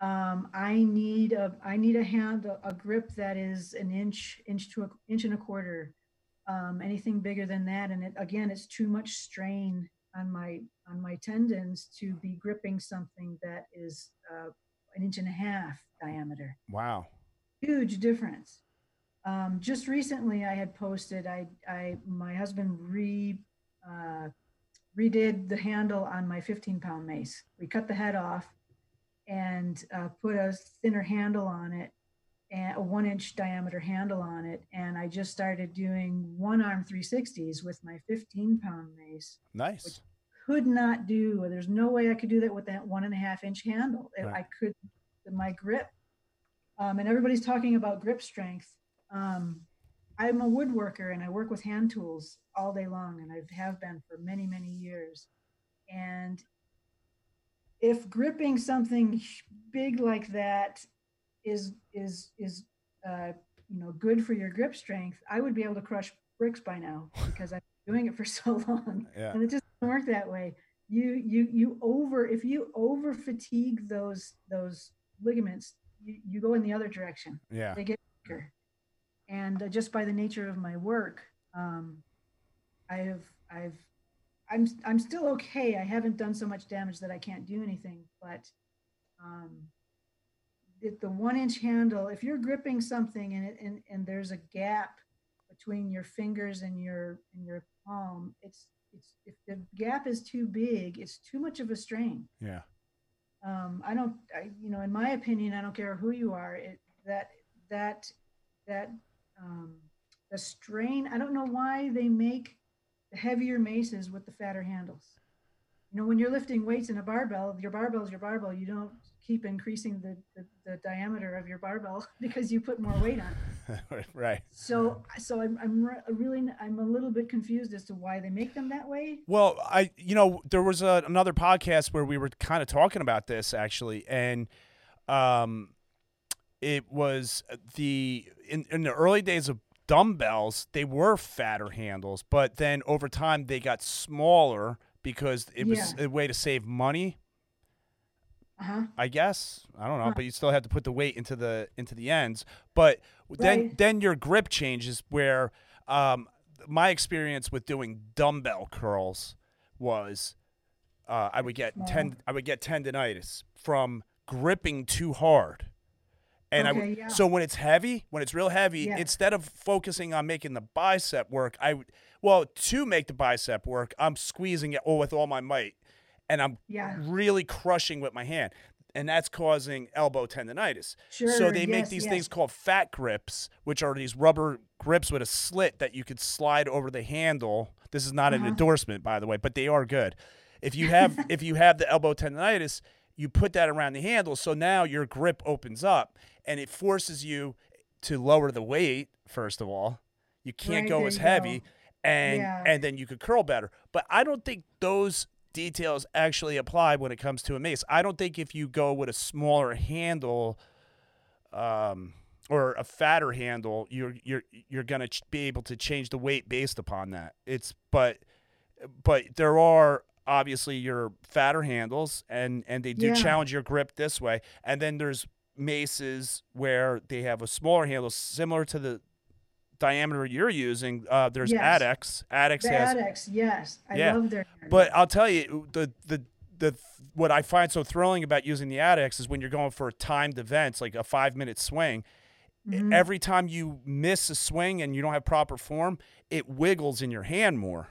Speaker 2: um, i need a i need a hand a, a grip that is an inch inch to a inch and a quarter um, anything bigger than that and it again it's too much strain on my on my tendons to be gripping something that is uh, an inch and a half diameter
Speaker 1: wow
Speaker 2: huge difference. Um, just recently, I had posted. I, I, my husband re, uh, redid the handle on my 15 pound mace. We cut the head off and uh, put a thinner handle on it, and a one inch diameter handle on it. And I just started doing one arm 360s with my 15 pound mace.
Speaker 1: nice
Speaker 2: Could not do. There's no way I could do that with that one and a half inch handle.
Speaker 1: Right.
Speaker 2: I could, my grip um, and everybody's talking about grip strength. Um, I'm a woodworker and I work with hand tools all day long, and I have been for many, many years. And if gripping something big like that is is is uh, you know good for your grip strength, I would be able to crush bricks by now because I've been doing it for so long,
Speaker 1: Yeah.
Speaker 2: and it just doesn't work that way. You you you over if you over fatigue those those ligaments, you, you go in the other direction.
Speaker 1: Yeah.
Speaker 2: They get weaker, and uh, just by the nature of my work, um, I have I've I'm I'm still okay. I haven't done so much damage that I can't do anything, but um, it, the one inch handle, if you're gripping something and it and, and there's a gap between your fingers and your and your palm, it's it's if the gap is too big, it's too much of a strain.
Speaker 1: Yeah.
Speaker 2: Um, I don't, I, you know, in my opinion, I don't care who you are. It that that that um, the strain. I don't know why they make the heavier maces with the fatter handles. You know, when you're lifting weights in a barbell, your barbell is your barbell. You don't keep increasing the, the, the diameter of your barbell because you put more weight on it.
Speaker 1: right.
Speaker 2: So, so I'm, I'm re- really, I'm a little bit confused as to why they make them that way.
Speaker 1: Well, I you know there was a, another podcast where we were kind of talking about this actually, and um, it was the in in the early days of dumbbells they were fatter handles, but then over time they got smaller because it was
Speaker 2: Yeah.
Speaker 1: a way to save money.
Speaker 2: Uh huh.
Speaker 1: I guess I don't know,
Speaker 2: Huh.
Speaker 1: but you still have to put the weight into the into the ends. But then
Speaker 2: Right.
Speaker 1: then your grip changes. Where um, my experience with doing dumbbell curls was uh, I would get
Speaker 2: Small.
Speaker 1: ten I would get tendonitis from gripping too hard. And
Speaker 2: Okay,
Speaker 1: would,
Speaker 2: yeah.
Speaker 1: so when it's heavy, when it's real heavy,
Speaker 2: Yeah.
Speaker 1: instead of focusing on making the bicep work, I well to make the bicep work, I'm squeezing it all with all my might, and I'm
Speaker 2: Yeah.
Speaker 1: really crushing with my hand. And that's causing elbow tendonitis.
Speaker 2: Sure.
Speaker 1: so they make these
Speaker 2: yes.
Speaker 1: things called fat grips, which are these rubber grips with a slit that you could slide over the handle. This is not an
Speaker 2: Uh-huh.
Speaker 1: endorsement, by the way, but they are good. If you have if you have the elbow tendonitis, you put that around the handle, so now your grip opens up and it forces you to lower the weight. First of all, you can't
Speaker 2: Right,
Speaker 1: go as heavy,
Speaker 2: go.
Speaker 1: and
Speaker 2: Yeah.
Speaker 1: and then you could curl better. But I don't think those details actually apply when it comes to a mace. I don't think if you go with a smaller handle, um, or a fatter handle, you're you're you're gonna ch- be able to change the weight based upon that. It's but but there are obviously your fatter handles and and they do
Speaker 2: Yeah.
Speaker 1: challenge your grip this way and then there's maces where they have a smaller handle similar to the diameter you're using uh, there's
Speaker 2: Yes.
Speaker 1: adex adex
Speaker 2: The
Speaker 1: has
Speaker 2: Adex, yes, I
Speaker 1: Yeah,
Speaker 2: love their.
Speaker 1: but I'll tell you the the the what I find so thrilling about using the Adex is when you're going for timed events like a five minute swing.
Speaker 2: Mhm.
Speaker 1: Every time you miss a swing and you don't have proper form, it wiggles in your hand more.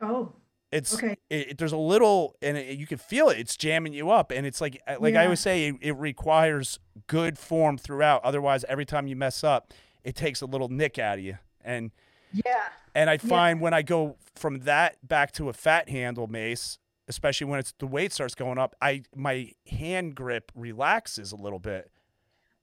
Speaker 2: oh,
Speaker 1: It's
Speaker 2: Okay.
Speaker 1: it, it- there's a little and it, you can feel it. It's jamming you up, and it's like like I always say, it, it requires good form throughout. Otherwise, every time you mess up, it takes a little nick out of you. And
Speaker 2: yeah,
Speaker 1: and I find when I go from that back to a fat handle mace, especially when it's the weight starts going up, I my hand grip relaxes a little bit.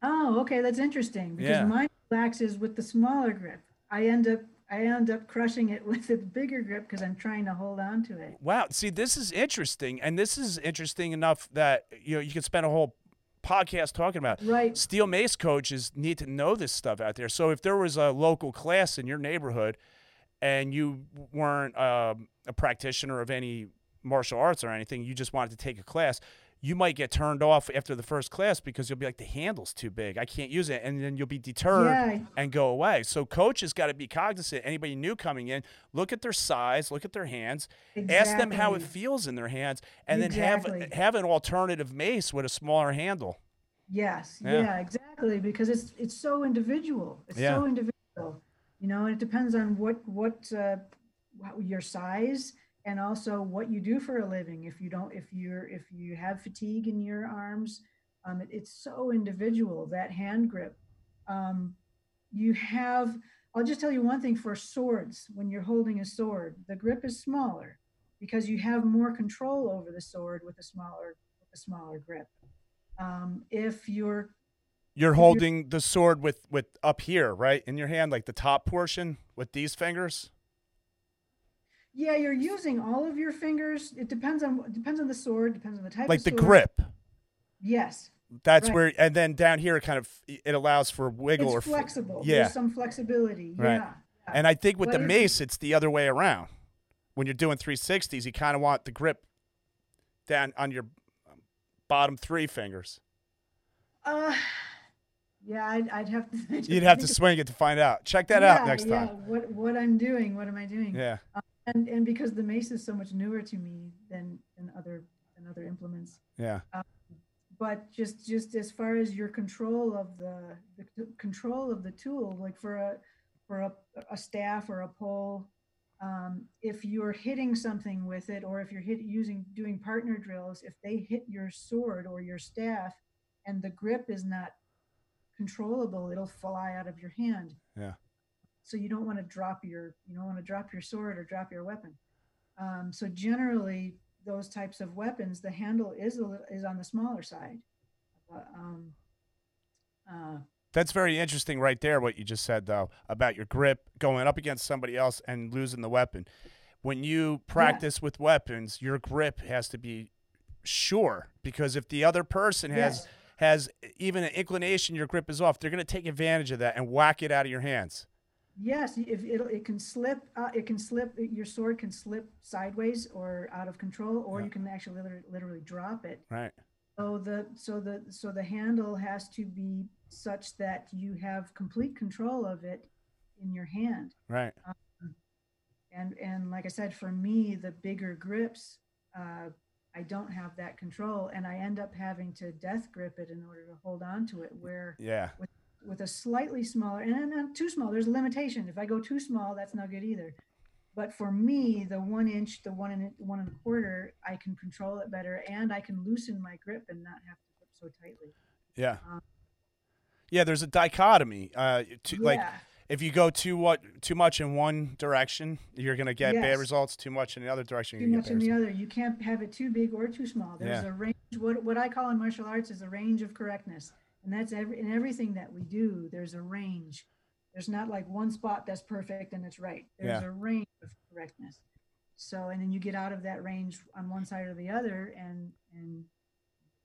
Speaker 2: Oh, okay, that's interesting because
Speaker 1: Yeah.
Speaker 2: mine relaxes with the smaller grip. I end up I end up crushing it with a bigger grip because I'm trying to hold on to it.
Speaker 1: Wow, see, this is interesting, and this is interesting enough that you know you could spend a whole podcast talking about. it.
Speaker 2: Right.
Speaker 1: Steel mace coaches need to know this stuff out there. So if there was a local class in your neighborhood, and you weren't um, a practitioner of any martial arts or anything, you just wanted to take a class. You might get turned off after the first class because you'll be like, the handle's too big. I can't use it. And then you'll be deterred
Speaker 2: Yeah.
Speaker 1: and go away. So coaches got to be cognizant. Anybody new coming in, look at their size, look at their hands, ask them how it feels in their hands, and then have have an alternative mace with a smaller handle.
Speaker 2: Yes,
Speaker 1: Yeah.
Speaker 2: yeah. exactly. Because it's it's so individual. It's
Speaker 1: Yeah.
Speaker 2: so individual. You know, and it depends on what what uh, your size and also what you do for a living. If you don't, if you're if you have fatigue in your arms, um, it, it's so individual that hand grip. Um, you have. I'll just tell you one thing for swords. When you're holding a sword, the grip is smaller because you have more control over the sword with a smaller with a smaller grip. Um, if you're
Speaker 1: You're holding the sword with with up here, right, in your hand, like the top portion with these fingers.
Speaker 2: Yeah, you're using all of your fingers. It depends on depends on the sword, depends on the type.
Speaker 1: Like the grip.
Speaker 2: Yes,
Speaker 1: That's
Speaker 2: Right.
Speaker 1: where, and then down here, it kind of it allows for wiggle
Speaker 2: it's
Speaker 1: or
Speaker 2: flexible.
Speaker 1: Yeah,
Speaker 2: There's some flexibility.
Speaker 1: Right.
Speaker 2: Yeah.
Speaker 1: and I think with the mace, it's the other way around. When you're doing 360s, you kind of want the grip down on your bottom three fingers.
Speaker 2: Uh, yeah, I'd, I'd have to. I'd
Speaker 1: You'd have to swing it to find out. Check that
Speaker 2: yeah,
Speaker 1: out next
Speaker 2: yeah,
Speaker 1: time.
Speaker 2: What what I'm doing? What am I doing?
Speaker 1: Yeah,
Speaker 2: And and because the mace is so much newer to me than than other than other implements.
Speaker 1: yeah,
Speaker 2: but just just as far as your control of the, the control of the tool like for a for a, a staff or a pole um, if you're hitting something with it or if you're hit using doing partner drills if they hit your sword or your staff and the grip is not controllable it'll fly out of your hand
Speaker 1: Yeah.
Speaker 2: So you don't want to drop your you don't want to drop your sword or drop your weapon um, so generally those types of weapons the handle is a, is on the smaller side But, um, uh,
Speaker 1: that's very interesting, right there. What you just said, though, about your grip going up against somebody else and losing the weapon. When you practice with weapons, your grip has to be sure because if the other person has
Speaker 2: Yes.
Speaker 1: has even an inclination your grip is off, they're going to take advantage of that and whack it out of your hands.
Speaker 2: Yes if it, it can slip uh, it can slip your sword can slip sideways or out of control or
Speaker 1: Yeah.
Speaker 2: you can actually literally, literally drop it
Speaker 1: Right.
Speaker 2: So the so the so the handle has to be such that you have complete control of it in your hand.
Speaker 1: Right.
Speaker 2: And and like I said, for me, the bigger grips, uh, I don't have that control, and I end up having to death grip it in order to hold on to it. Where
Speaker 1: Yeah.
Speaker 2: with a slightly smaller and not too small, there's a limitation. If I go too small, that's not good either. But for me, the one inch, the one and one and a quarter, I can control it better, and I can loosen my grip and not have to grip so tightly.
Speaker 1: Yeah.
Speaker 2: Um,
Speaker 1: Yeah. There's a dichotomy. Uh, to, like if you go too what too much in one direction, you're going to get bad results. Too much in the other direction,
Speaker 2: too much in
Speaker 1: get
Speaker 2: the other. You can't have it too big or too small. There's
Speaker 1: Yeah.
Speaker 2: a range. What what I call in martial arts is a range of correctness, and that's every in everything that we do. There's a range. There's not like one spot that's perfect and it's right. There's
Speaker 1: Yeah.
Speaker 2: a range of correctness. So and then you get out of that range on one side or the other and and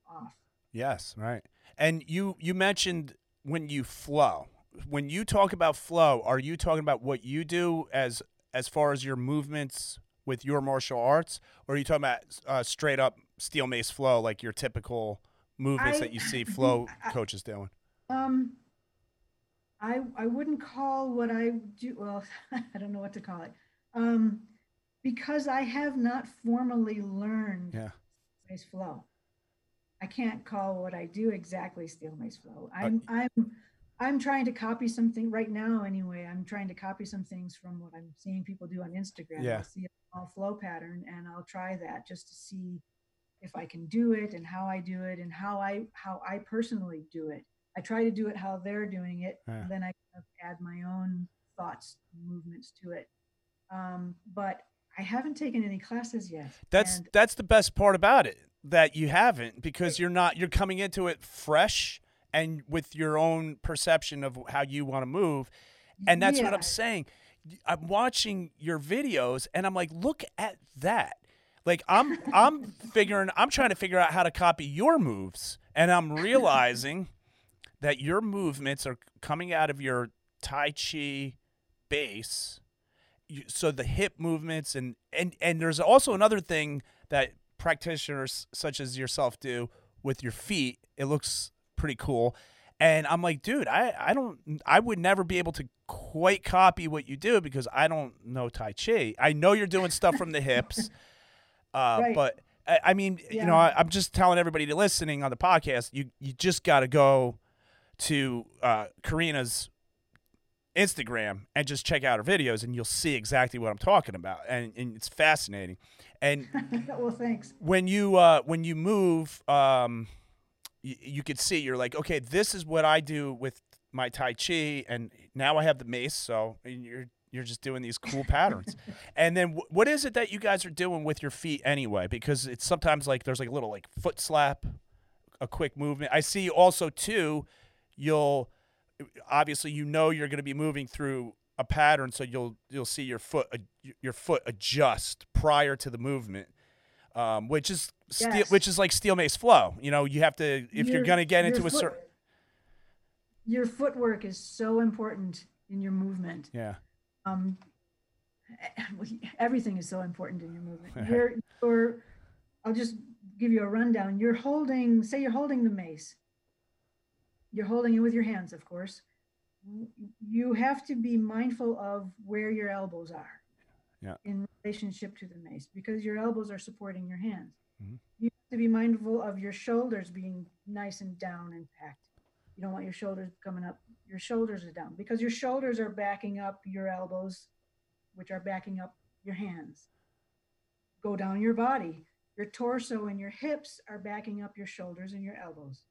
Speaker 2: off.
Speaker 1: Yes, right. And you you mentioned when you flow. When you talk about flow, are you talking about what you do as as far as your movements with your martial arts, or are you talking about uh, straight up steel mace flow, like your typical movements
Speaker 2: I-
Speaker 1: that you see flow
Speaker 2: I-
Speaker 1: coaches doing?
Speaker 2: Um, I I wouldn't call what I do. Well, I don't know what to call it. Um, because I have not formally learned
Speaker 1: Yeah.
Speaker 2: mace flow. I can't call what I do exactly steel mace flow. I'm I'm I'm trying to copy something right now. Anyway, I'm trying to copy some things from what I'm seeing people do on Instagram.
Speaker 1: Yeah.
Speaker 2: I'll see a small flow pattern, and I'll try that just to see if I can do it and how I do it and how I how I personally do it. I try to do it how they're doing it,
Speaker 1: Yeah.
Speaker 2: then I kind of add my own thoughts, movements to it. Um, but I haven't taken any classes yet.
Speaker 1: That's
Speaker 2: and
Speaker 1: that's the best part about it that you haven't because you're not you're coming into it fresh and with your own perception of how you want to move and that's what I'm saying I'm watching your videos and I'm like look at that like I'm I'm figuring I'm trying to figure out how to copy your moves and I'm realizing that your movements are coming out of your tai chi base. So the hip movements and and and there's also another thing that practitioners such as yourself do with your feet. It looks pretty cool. And i'm like dude i i don't i would never be able to quite copy what you do because i don't know tai chi. I know you're doing stuff from the hips uh,
Speaker 2: Right.
Speaker 1: but I, I mean you know I, i'm just telling everybody to listening on the podcast you you just got to go to uh, karina's Instagram and just check out her videos, and you'll see exactly what I'm talking about, and, and it's fascinating. And
Speaker 2: well, thanks.
Speaker 1: when you uh, when you move, um, you, you could see you're like, okay, this is what I do with my Tai Chi, and now I have the mace, so and you're you're just doing these cool patterns. and then wh- what is it that you guys are doing with your feet anyway? Because it's sometimes like there's like a little like foot slap, a quick movement. I see also too. you'll obviously you know you're going to be moving through a pattern, so you'll you'll see your foot your foot adjust prior to the movement, um, which is steel,
Speaker 2: Yes.
Speaker 1: which is like steel mace flow. You know, you have to if you're going to get
Speaker 2: your
Speaker 1: into a certain
Speaker 2: Your footwork is so important in your movement.
Speaker 1: yeah
Speaker 2: um, everything is so important in your movement. You're, you're, I'll just give you a rundown. You're holding, say you're holding the mace. You're holding it with your hands, of course. You have to be mindful of where your elbows are
Speaker 1: Yeah.
Speaker 2: in relationship to the mace because your elbows are supporting your hands.
Speaker 1: Mhm.
Speaker 2: You have to be mindful of your shoulders being nice and down and packed. You don't want your shoulders coming up. Your shoulders are down because your shoulders are backing up your elbows, which are backing up your hands. Go down your body. Your torso and your hips are backing up your shoulders and your elbows.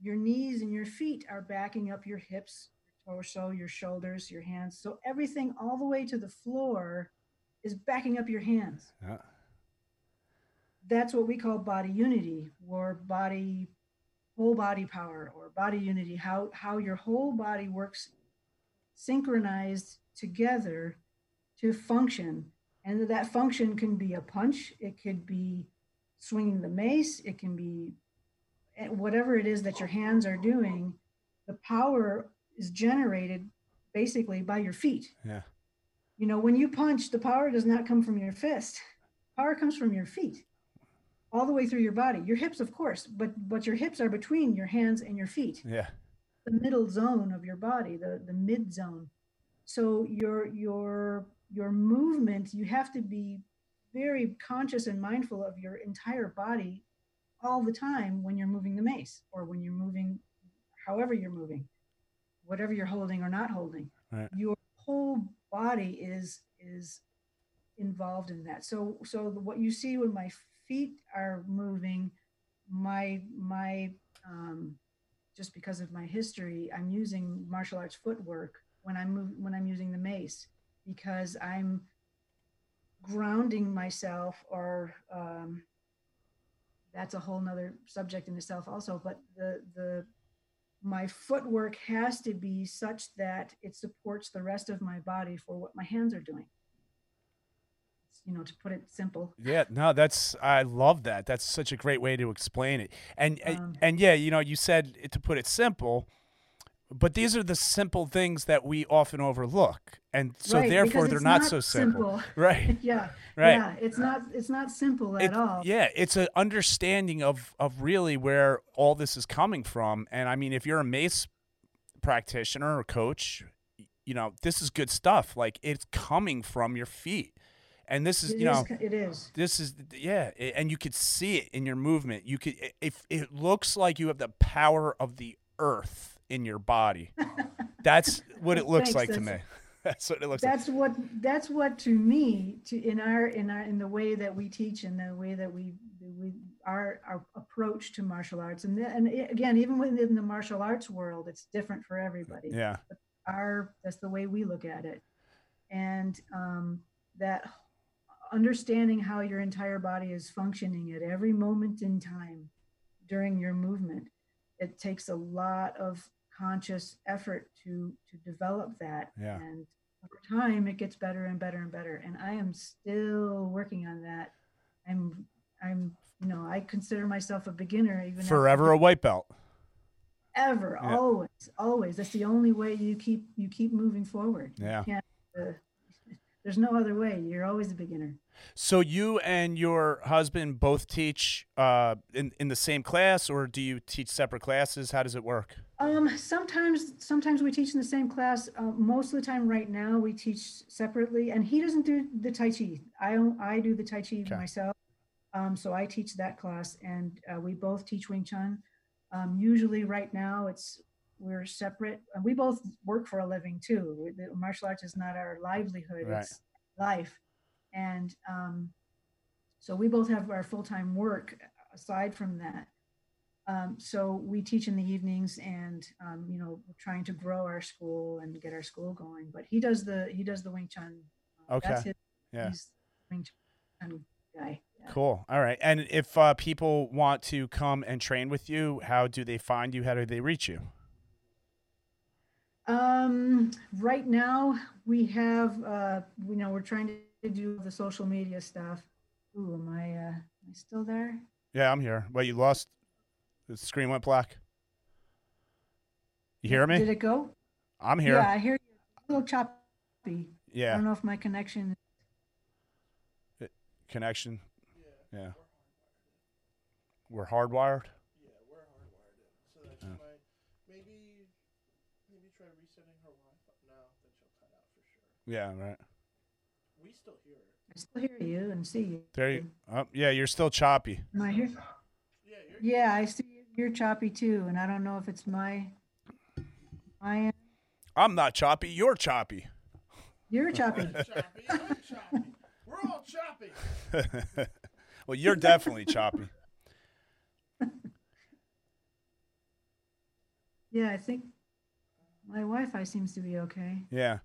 Speaker 2: Your knees and your feet are backing up your hips, your torso, your shoulders, your hands. So everything all the way to the floor is backing up your hands
Speaker 1: yeah
Speaker 2: that's what we call body unity or body whole body power or body unity how how your whole body works synchronized together to function. And that function can be a punch it could be swinging the mace it can be eh, whatever it is that your hands are doing the power is generated basically by your feet.
Speaker 1: Yeah.
Speaker 2: You know, when you punch, the power does not come from your fist. Power comes from your feet, all the way through your body. Your hips, of course, but but your hips are between your hands and your feet,
Speaker 1: yeah
Speaker 2: the middle zone of your body, the the mid zone. So your your your movement, you have to be very conscious and mindful of your entire body all the time when you're moving the mace or when you're moving however you're moving whatever you're holding or not holding
Speaker 1: Right.
Speaker 2: your whole body is is involved in that so so what you see when my feet are moving my my um just because of my history i'm using martial arts footwork when i'm move, when i'm using the mace because i'm grounding myself or um that's a whole nother subject in itself also but the the my footwork has to be such that it supports the rest of my body for what my hands are doing you know to put it simple
Speaker 1: Yeah, no, that's I love that. That's such a great way to explain it. And and,
Speaker 2: Um,
Speaker 1: and yeah, you know, you said it- to put it simple, but these are the simple things that we often overlook, and so
Speaker 2: Right,
Speaker 1: therefore they're not,
Speaker 2: not
Speaker 1: so simple,
Speaker 2: simple.
Speaker 1: right?
Speaker 2: yeah
Speaker 1: Right.
Speaker 2: yeah it's not it's not simple at
Speaker 1: It-
Speaker 2: all
Speaker 1: Yeah, it's an understanding of of really where all this is coming from. And I mean, if you're a mace practitioner or coach, you know, this is good stuff. Like it's coming from your feet. And this is,
Speaker 2: It
Speaker 1: you know,
Speaker 2: is- it is
Speaker 1: this is yeah, and you could see it in your movement. You could if it looks like you have the power of the earth in your body. That's what it looks
Speaker 2: Thanks,
Speaker 1: like to me.
Speaker 2: that's-
Speaker 1: what it looks like.
Speaker 2: that's what that's what to me to in our in our in the way that we teach and the way that we we our our approach to martial arts and the, and again even within the martial arts world it's different for everybody
Speaker 1: Yeah.
Speaker 2: our that's the way we look at it and um, that understanding how your entire body is functioning at every moment in time during your movement it takes a lot of conscious effort to to develop that
Speaker 1: Yeah.
Speaker 2: and over time it gets better and better and better and i am still working on that i'm i'm you know i consider myself a beginner even after
Speaker 1: Forever a white belt.
Speaker 2: ever
Speaker 1: Yeah.
Speaker 2: always always that's the only way you keep you keep moving forward
Speaker 1: Yeah.
Speaker 2: Uh, there's no other way you're always a beginner
Speaker 1: So you and your husband both teach uh, in in the same class, or do you teach separate classes? How does it work?
Speaker 2: um sometimes sometimes we teach in the same class uh, most of the time right now we teach separately and he doesn't do the tai chi i i do the tai chi
Speaker 1: Okay.
Speaker 2: myself um, so i teach that class and uh, we both teach wing chun um, usually right now it's we're separate and we both work for a living too the martial arts is not our livelihood
Speaker 1: Right.
Speaker 2: it's life and um, so we both have our full-time work aside from that um, so we teach in the evenings and um, you know trying to grow our school and get our school going but he does the he does the wing chun uh, that's
Speaker 1: Okay.
Speaker 2: his,
Speaker 1: Yeah.
Speaker 2: he's wing chun guy yeah.
Speaker 1: Cool. All right. And if uh, people want to come and train with you, how do they find you? How do they reach you?
Speaker 2: Um, right now we have, uh, you know, we're trying to do the social media stuff. Ooh, am I, uh, am I still there?
Speaker 1: Yeah, I'm here. Wait, you lost? The screen went black. You hear me?
Speaker 2: Did it go?
Speaker 1: I'm here.
Speaker 2: Yeah, I hear you. A little choppy.
Speaker 1: Yeah.
Speaker 2: I don't know if my connection.
Speaker 1: connection. Yeah. We're hardwired.
Speaker 3: Yeah, we're hardwired it so that she
Speaker 1: Yeah.
Speaker 3: might maybe maybe try resetting her Wi-Fi. No, then she'll cut out for sure.
Speaker 1: Yeah, right.
Speaker 3: We still hear.
Speaker 2: I still hear you and see you.
Speaker 1: There you. Oh, yeah, you're still choppy.
Speaker 2: Am I here?
Speaker 3: Yeah,
Speaker 2: Yeah, I see you. you're choppy too, and I don't know if it's my my end.
Speaker 1: I'm not choppy. You're choppy.
Speaker 2: You're choppy.
Speaker 3: choppy. I'm choppy. We're all choppy.
Speaker 1: well, you're definitely choppy.
Speaker 2: yeah, I think my Wi-Fi seems to be okay.
Speaker 1: Yeah.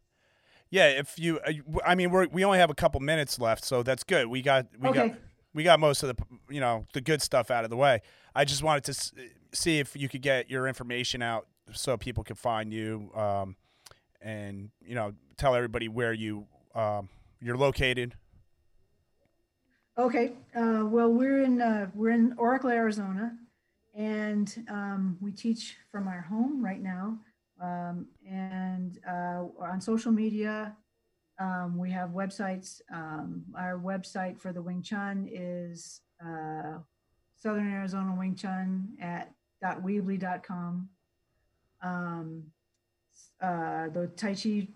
Speaker 1: Yeah, if you, I mean, we're, we only have a couple minutes left, so that's good. We got, we
Speaker 2: Okay.
Speaker 1: got, we got most of the, you know, the good stuff out of the way. I just wanted to s- see if you could get your information out so people could find you, um, and you know, tell everybody where you, um, you're located.
Speaker 2: Okay. Uh, well, we're in uh, we're in Oracle, Arizona, and um, we teach from our home right now. Um, and uh, on social media, um, we have websites. Um, our website for the Wing Chun is uh, Southern Arizona Wing Chun at .weebly.com. Um, uh, the Tai Chi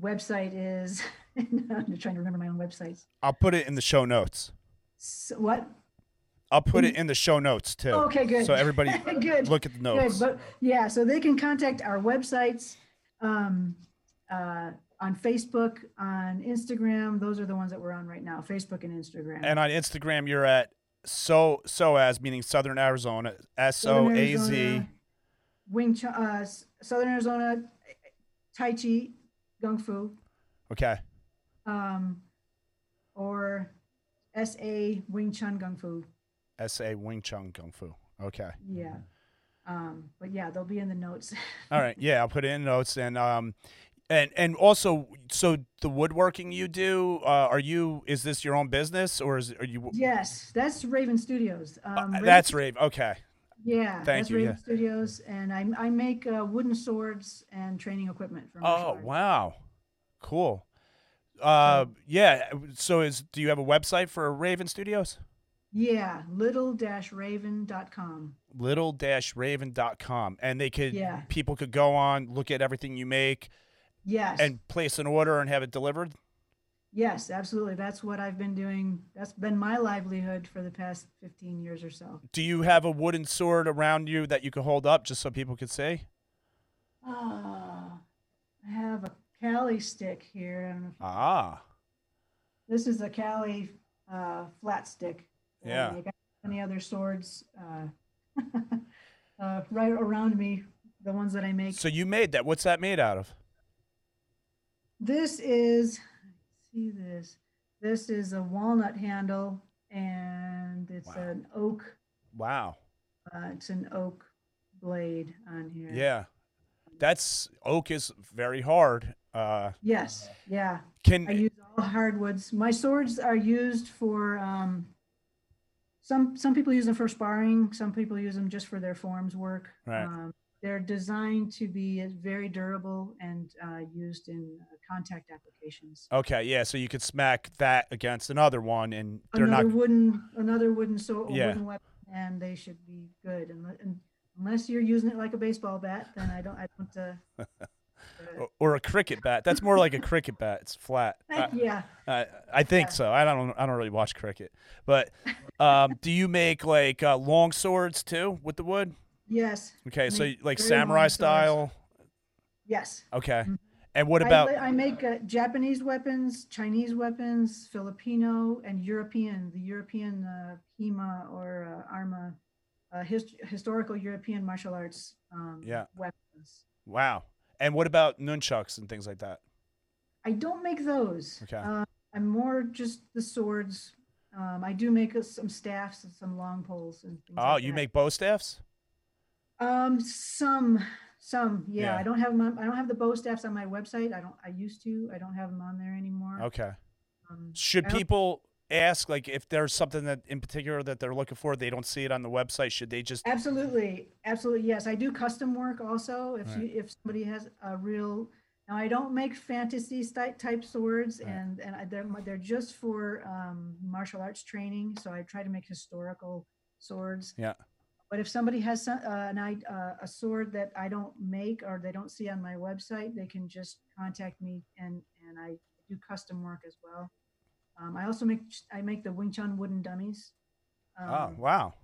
Speaker 2: website is. I'm trying to remember my own websites.
Speaker 1: I'll put it in the show notes.
Speaker 2: So, what?
Speaker 1: I'll put it in the show notes too.
Speaker 2: Okay, good.
Speaker 1: So everybody
Speaker 2: good.
Speaker 1: look at the notes.
Speaker 2: Good, but yeah, so they can contact our websites um, uh, on Facebook, on Instagram. Those are the ones that we're on right now: Facebook and Instagram.
Speaker 1: And on Instagram, you're at so soaz meaning Southern Arizona, S O A Z.
Speaker 2: Wing Chun, uh, Southern Arizona, Tai Chi, Gung Fu,
Speaker 1: Okay.
Speaker 2: um, or S A Wing Chun Gung Fu.
Speaker 1: S A Wing Chun Kung Fu. Okay.
Speaker 2: Yeah. Um, but yeah, they'll be in the notes.
Speaker 1: All right. Yeah, I'll put it in notes and um and and also so the woodworking you do, uh, are you is this your own business or is are you
Speaker 2: yes, that's Raven Studios. Um,
Speaker 1: Uh,
Speaker 2: Raven
Speaker 1: that's Rave. Okay.
Speaker 2: Yeah,
Speaker 1: Thank
Speaker 2: that's
Speaker 1: you,
Speaker 2: Raven
Speaker 1: yeah.
Speaker 2: Studios, and I I make uh, wooden swords and training equipment for
Speaker 1: Oh, wow. Cool. Uh yeah, so is do you have a website for Raven Studios?
Speaker 2: Yeah, little-raven.com.
Speaker 1: little-raven.com and they could
Speaker 2: Yeah.
Speaker 1: people could go on, look at everything you make
Speaker 2: Yes,
Speaker 1: and place an order and have it delivered?
Speaker 2: yes, absolutely. That's what I've been doing. That's been my livelihood for the past 15 years or so.
Speaker 1: Do you have a wooden sword around you that you could hold up just so people could see?
Speaker 2: Ah, I have a Kali stick here. I don't know if-
Speaker 1: Ah.
Speaker 2: This is a Kali uh, flat stick. I
Speaker 1: Yeah.
Speaker 2: I Any other swords uh, uh, right around me? The ones that I make.
Speaker 1: So you made that. What's that made out of?
Speaker 2: This is, see this, this is a walnut handle and it's
Speaker 1: Wow.
Speaker 2: an oak,
Speaker 1: Wow.
Speaker 2: uh, it's an oak blade on here.
Speaker 1: Yeah. That's oak is very hard. Uh
Speaker 2: Yes, yeah.
Speaker 1: can
Speaker 2: I use all hardwoods. My swords are used for, um, some, some people use them for sparring. Some people use them just for their forms work.
Speaker 1: Right.
Speaker 2: Um, they're designed to be very durable and, uh, used in uh, contact applications.
Speaker 1: Okay, yeah, so you could smack that against another one and they're
Speaker 2: another
Speaker 1: not
Speaker 2: wooden another wooden so
Speaker 1: Yeah.
Speaker 2: wooden weapon and they should be good unless, unless you're using it like a baseball bat then i don't i don't uh,
Speaker 1: or- or a cricket bat. That's more like a cricket bat. It's flat. I,
Speaker 2: yeah
Speaker 1: I, I think so. I don't I don't really watch cricket. But um, do you make like uh, long swords too with the wood?
Speaker 2: yes
Speaker 1: Okay, so like samurai style.
Speaker 2: yes
Speaker 1: Okay.
Speaker 2: Mhm.
Speaker 1: And what about
Speaker 2: i, make uh, japanese weapons chinese weapons filipino and european the european uh, hema or uh, arma uh, his, historical european martial arts um,
Speaker 1: Yeah.
Speaker 2: weapons
Speaker 1: wow? And what about nunchucks and things like that?
Speaker 2: I don't make those.
Speaker 1: Okay.
Speaker 2: Uh, I'm more just the swords. Um, I do make uh, some staffs and some long poles and things
Speaker 1: Oh,
Speaker 2: like
Speaker 1: you
Speaker 2: that.
Speaker 1: make bo staffs?
Speaker 2: um some Some, yeah.
Speaker 1: Yeah.
Speaker 2: I don't have them. On, I don't have the bo staffs on my website. I don't. I used to. I don't have them on there anymore.
Speaker 1: Okay.
Speaker 2: Um,
Speaker 1: Should people ask like if there's something that in particular that they're looking for, they don't see it on the website? Should they just
Speaker 2: Absolutely, absolutely. Yes, I do custom work also. If
Speaker 1: Right.
Speaker 2: you, if somebody has a real, now I don't make fantasy type swords,
Speaker 1: Right.
Speaker 2: and and I, they're they're just for um, martial arts training. So I try to make historical swords.
Speaker 1: Yeah.
Speaker 2: But if somebody has some, uh, an, i- uh, a sword that I don't make or they don't see on my website, they can just contact me, and and I do custom work as well. Um, I also make I make the Wing Chun wooden dummies.
Speaker 1: Oh,
Speaker 2: Um,
Speaker 1: wow.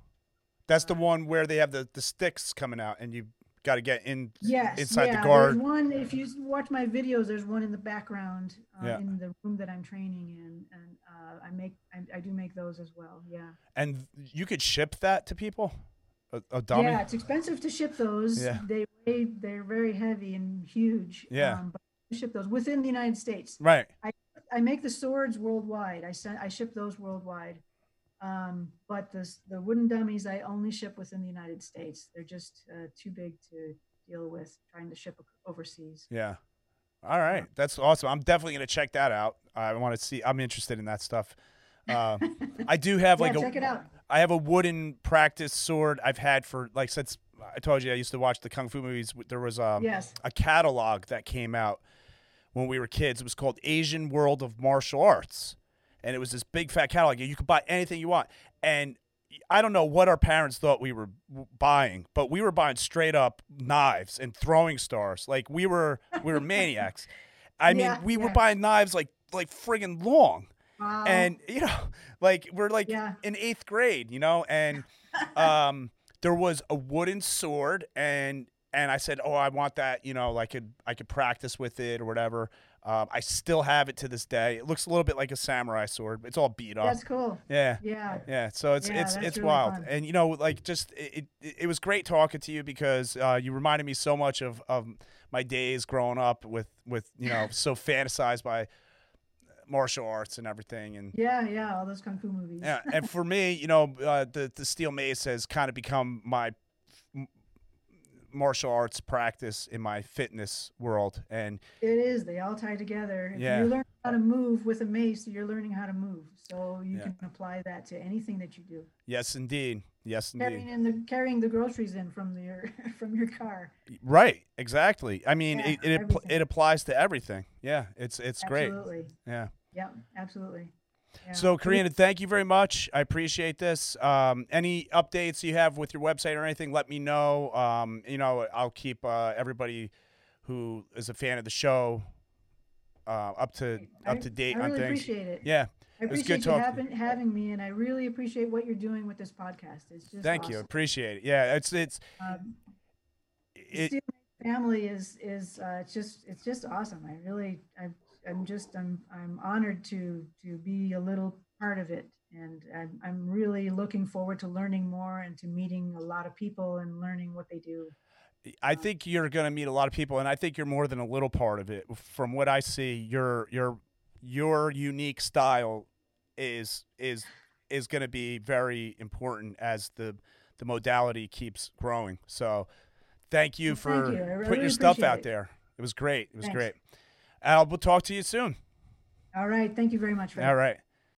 Speaker 1: That's the one where they have the, the sticks coming out and you got to get in
Speaker 2: Yes,
Speaker 1: inside
Speaker 2: yeah,
Speaker 1: the guard.
Speaker 2: There's one, if you watch my videos, there's one in the background uh,
Speaker 1: Yeah.
Speaker 2: in the room that I'm training in, and uh, I make I, I do make those as well. Yeah.
Speaker 1: And you could ship that to people? A, a dummy?
Speaker 2: Yeah, it's expensive to ship those.
Speaker 1: Yeah.
Speaker 2: They weigh, they're very heavy and huge.
Speaker 1: Yeah.
Speaker 2: Um, but ship those within the United States.
Speaker 1: Right.
Speaker 2: I make the swords worldwide. I send I ship those worldwide. Um, but the the wooden dummies I only ship within the United States. They're just uh, too big to deal with trying to ship overseas.
Speaker 1: Yeah. All right. That's awesome. I'm definitely going to check that out. I want to see. I'm interested in that stuff. Uh, I do have
Speaker 2: yeah,
Speaker 1: like a
Speaker 2: check it out.
Speaker 1: I have a wooden practice sword I've had for like since I told you I used to watch the kung fu movies. There was um,
Speaker 2: Yes.
Speaker 1: a catalog that came out when we were kids. It was called Asian World of Martial Arts, and it was this big fat catalog. You could buy anything you want, and I don't know what our parents thought we were buying, but we were buying straight up knives and throwing stars. Like we were we were maniacs. I mean,
Speaker 2: Yeah,
Speaker 1: we were buying knives like like friggin' long
Speaker 2: Wow.
Speaker 1: and you know like we're like
Speaker 2: Yeah.
Speaker 1: in eighth grade you know and um there was a wooden sword and and i said oh i want that you know i could i could practice with it or whatever um, i still have it to this day it looks a little bit like a samurai sword it's all beat up
Speaker 2: That's cool.
Speaker 1: yeah
Speaker 2: Yeah.
Speaker 1: yeah, so it's
Speaker 2: Yeah,
Speaker 1: it's it's
Speaker 2: really
Speaker 1: wild,
Speaker 2: fun.
Speaker 1: and you know, like just it, it, it was great talking to you because uh, you reminded me so much of, of my days growing up with with you know so fantasized by martial arts and everything, and
Speaker 2: Yeah, yeah, all those kung fu movies.
Speaker 1: yeah, and for me, you know, uh, the the steel mace has kind of become my martial arts practice in my fitness world, and
Speaker 2: It is. They all tie together. If
Speaker 1: Yeah.
Speaker 2: you learn how to move with a mace, you're learning how to move. So you
Speaker 1: Yeah.
Speaker 2: can apply that to anything that you do.
Speaker 1: yes, indeed, yes,
Speaker 2: Carrying
Speaker 1: indeed,
Speaker 2: in the carrying the groceries in from your from your car.
Speaker 1: right, exactly. I mean,
Speaker 2: Yeah,
Speaker 1: it it, it applies to everything. Yeah, it's it's great.
Speaker 2: Absolutely.
Speaker 1: Yeah.
Speaker 2: Yeah, absolutely. Yeah.
Speaker 1: So, Karina, thank you very much. I appreciate this. Um, any updates you have with your website or anything, let me know. Um, you know, I'll keep uh, everybody who is a fan of the show uh, up to up to date
Speaker 2: I
Speaker 1: on
Speaker 2: really
Speaker 1: things.
Speaker 2: appreciate it.
Speaker 1: Yeah,
Speaker 2: I
Speaker 1: was
Speaker 2: appreciate
Speaker 1: good
Speaker 2: you
Speaker 1: talking to
Speaker 2: having, having me, and I really appreciate what you're doing with this podcast. It's just
Speaker 1: thank you. Appreciate it. Yeah, it's it's
Speaker 2: Um,
Speaker 1: it,
Speaker 2: family is is uh, it's just it's just awesome. I really I I'm just I'm I'm honored to to be a little part of it, and I'm I'm really looking forward to learning more and to meeting a lot of people and learning what they do.
Speaker 1: I think you're going to meet a lot of people, and I think you're more than a little part of it. From what I see, your your your unique style is is is going to be very important as the the modality keeps growing. So, thank you for
Speaker 2: thank you. I
Speaker 1: putting your stuff
Speaker 2: appreciate
Speaker 1: out
Speaker 2: it.
Speaker 1: there. It was great. It was
Speaker 2: Thanks.
Speaker 1: great. We'll talk to you soon.
Speaker 2: All right, thank you very much.
Speaker 1: All right.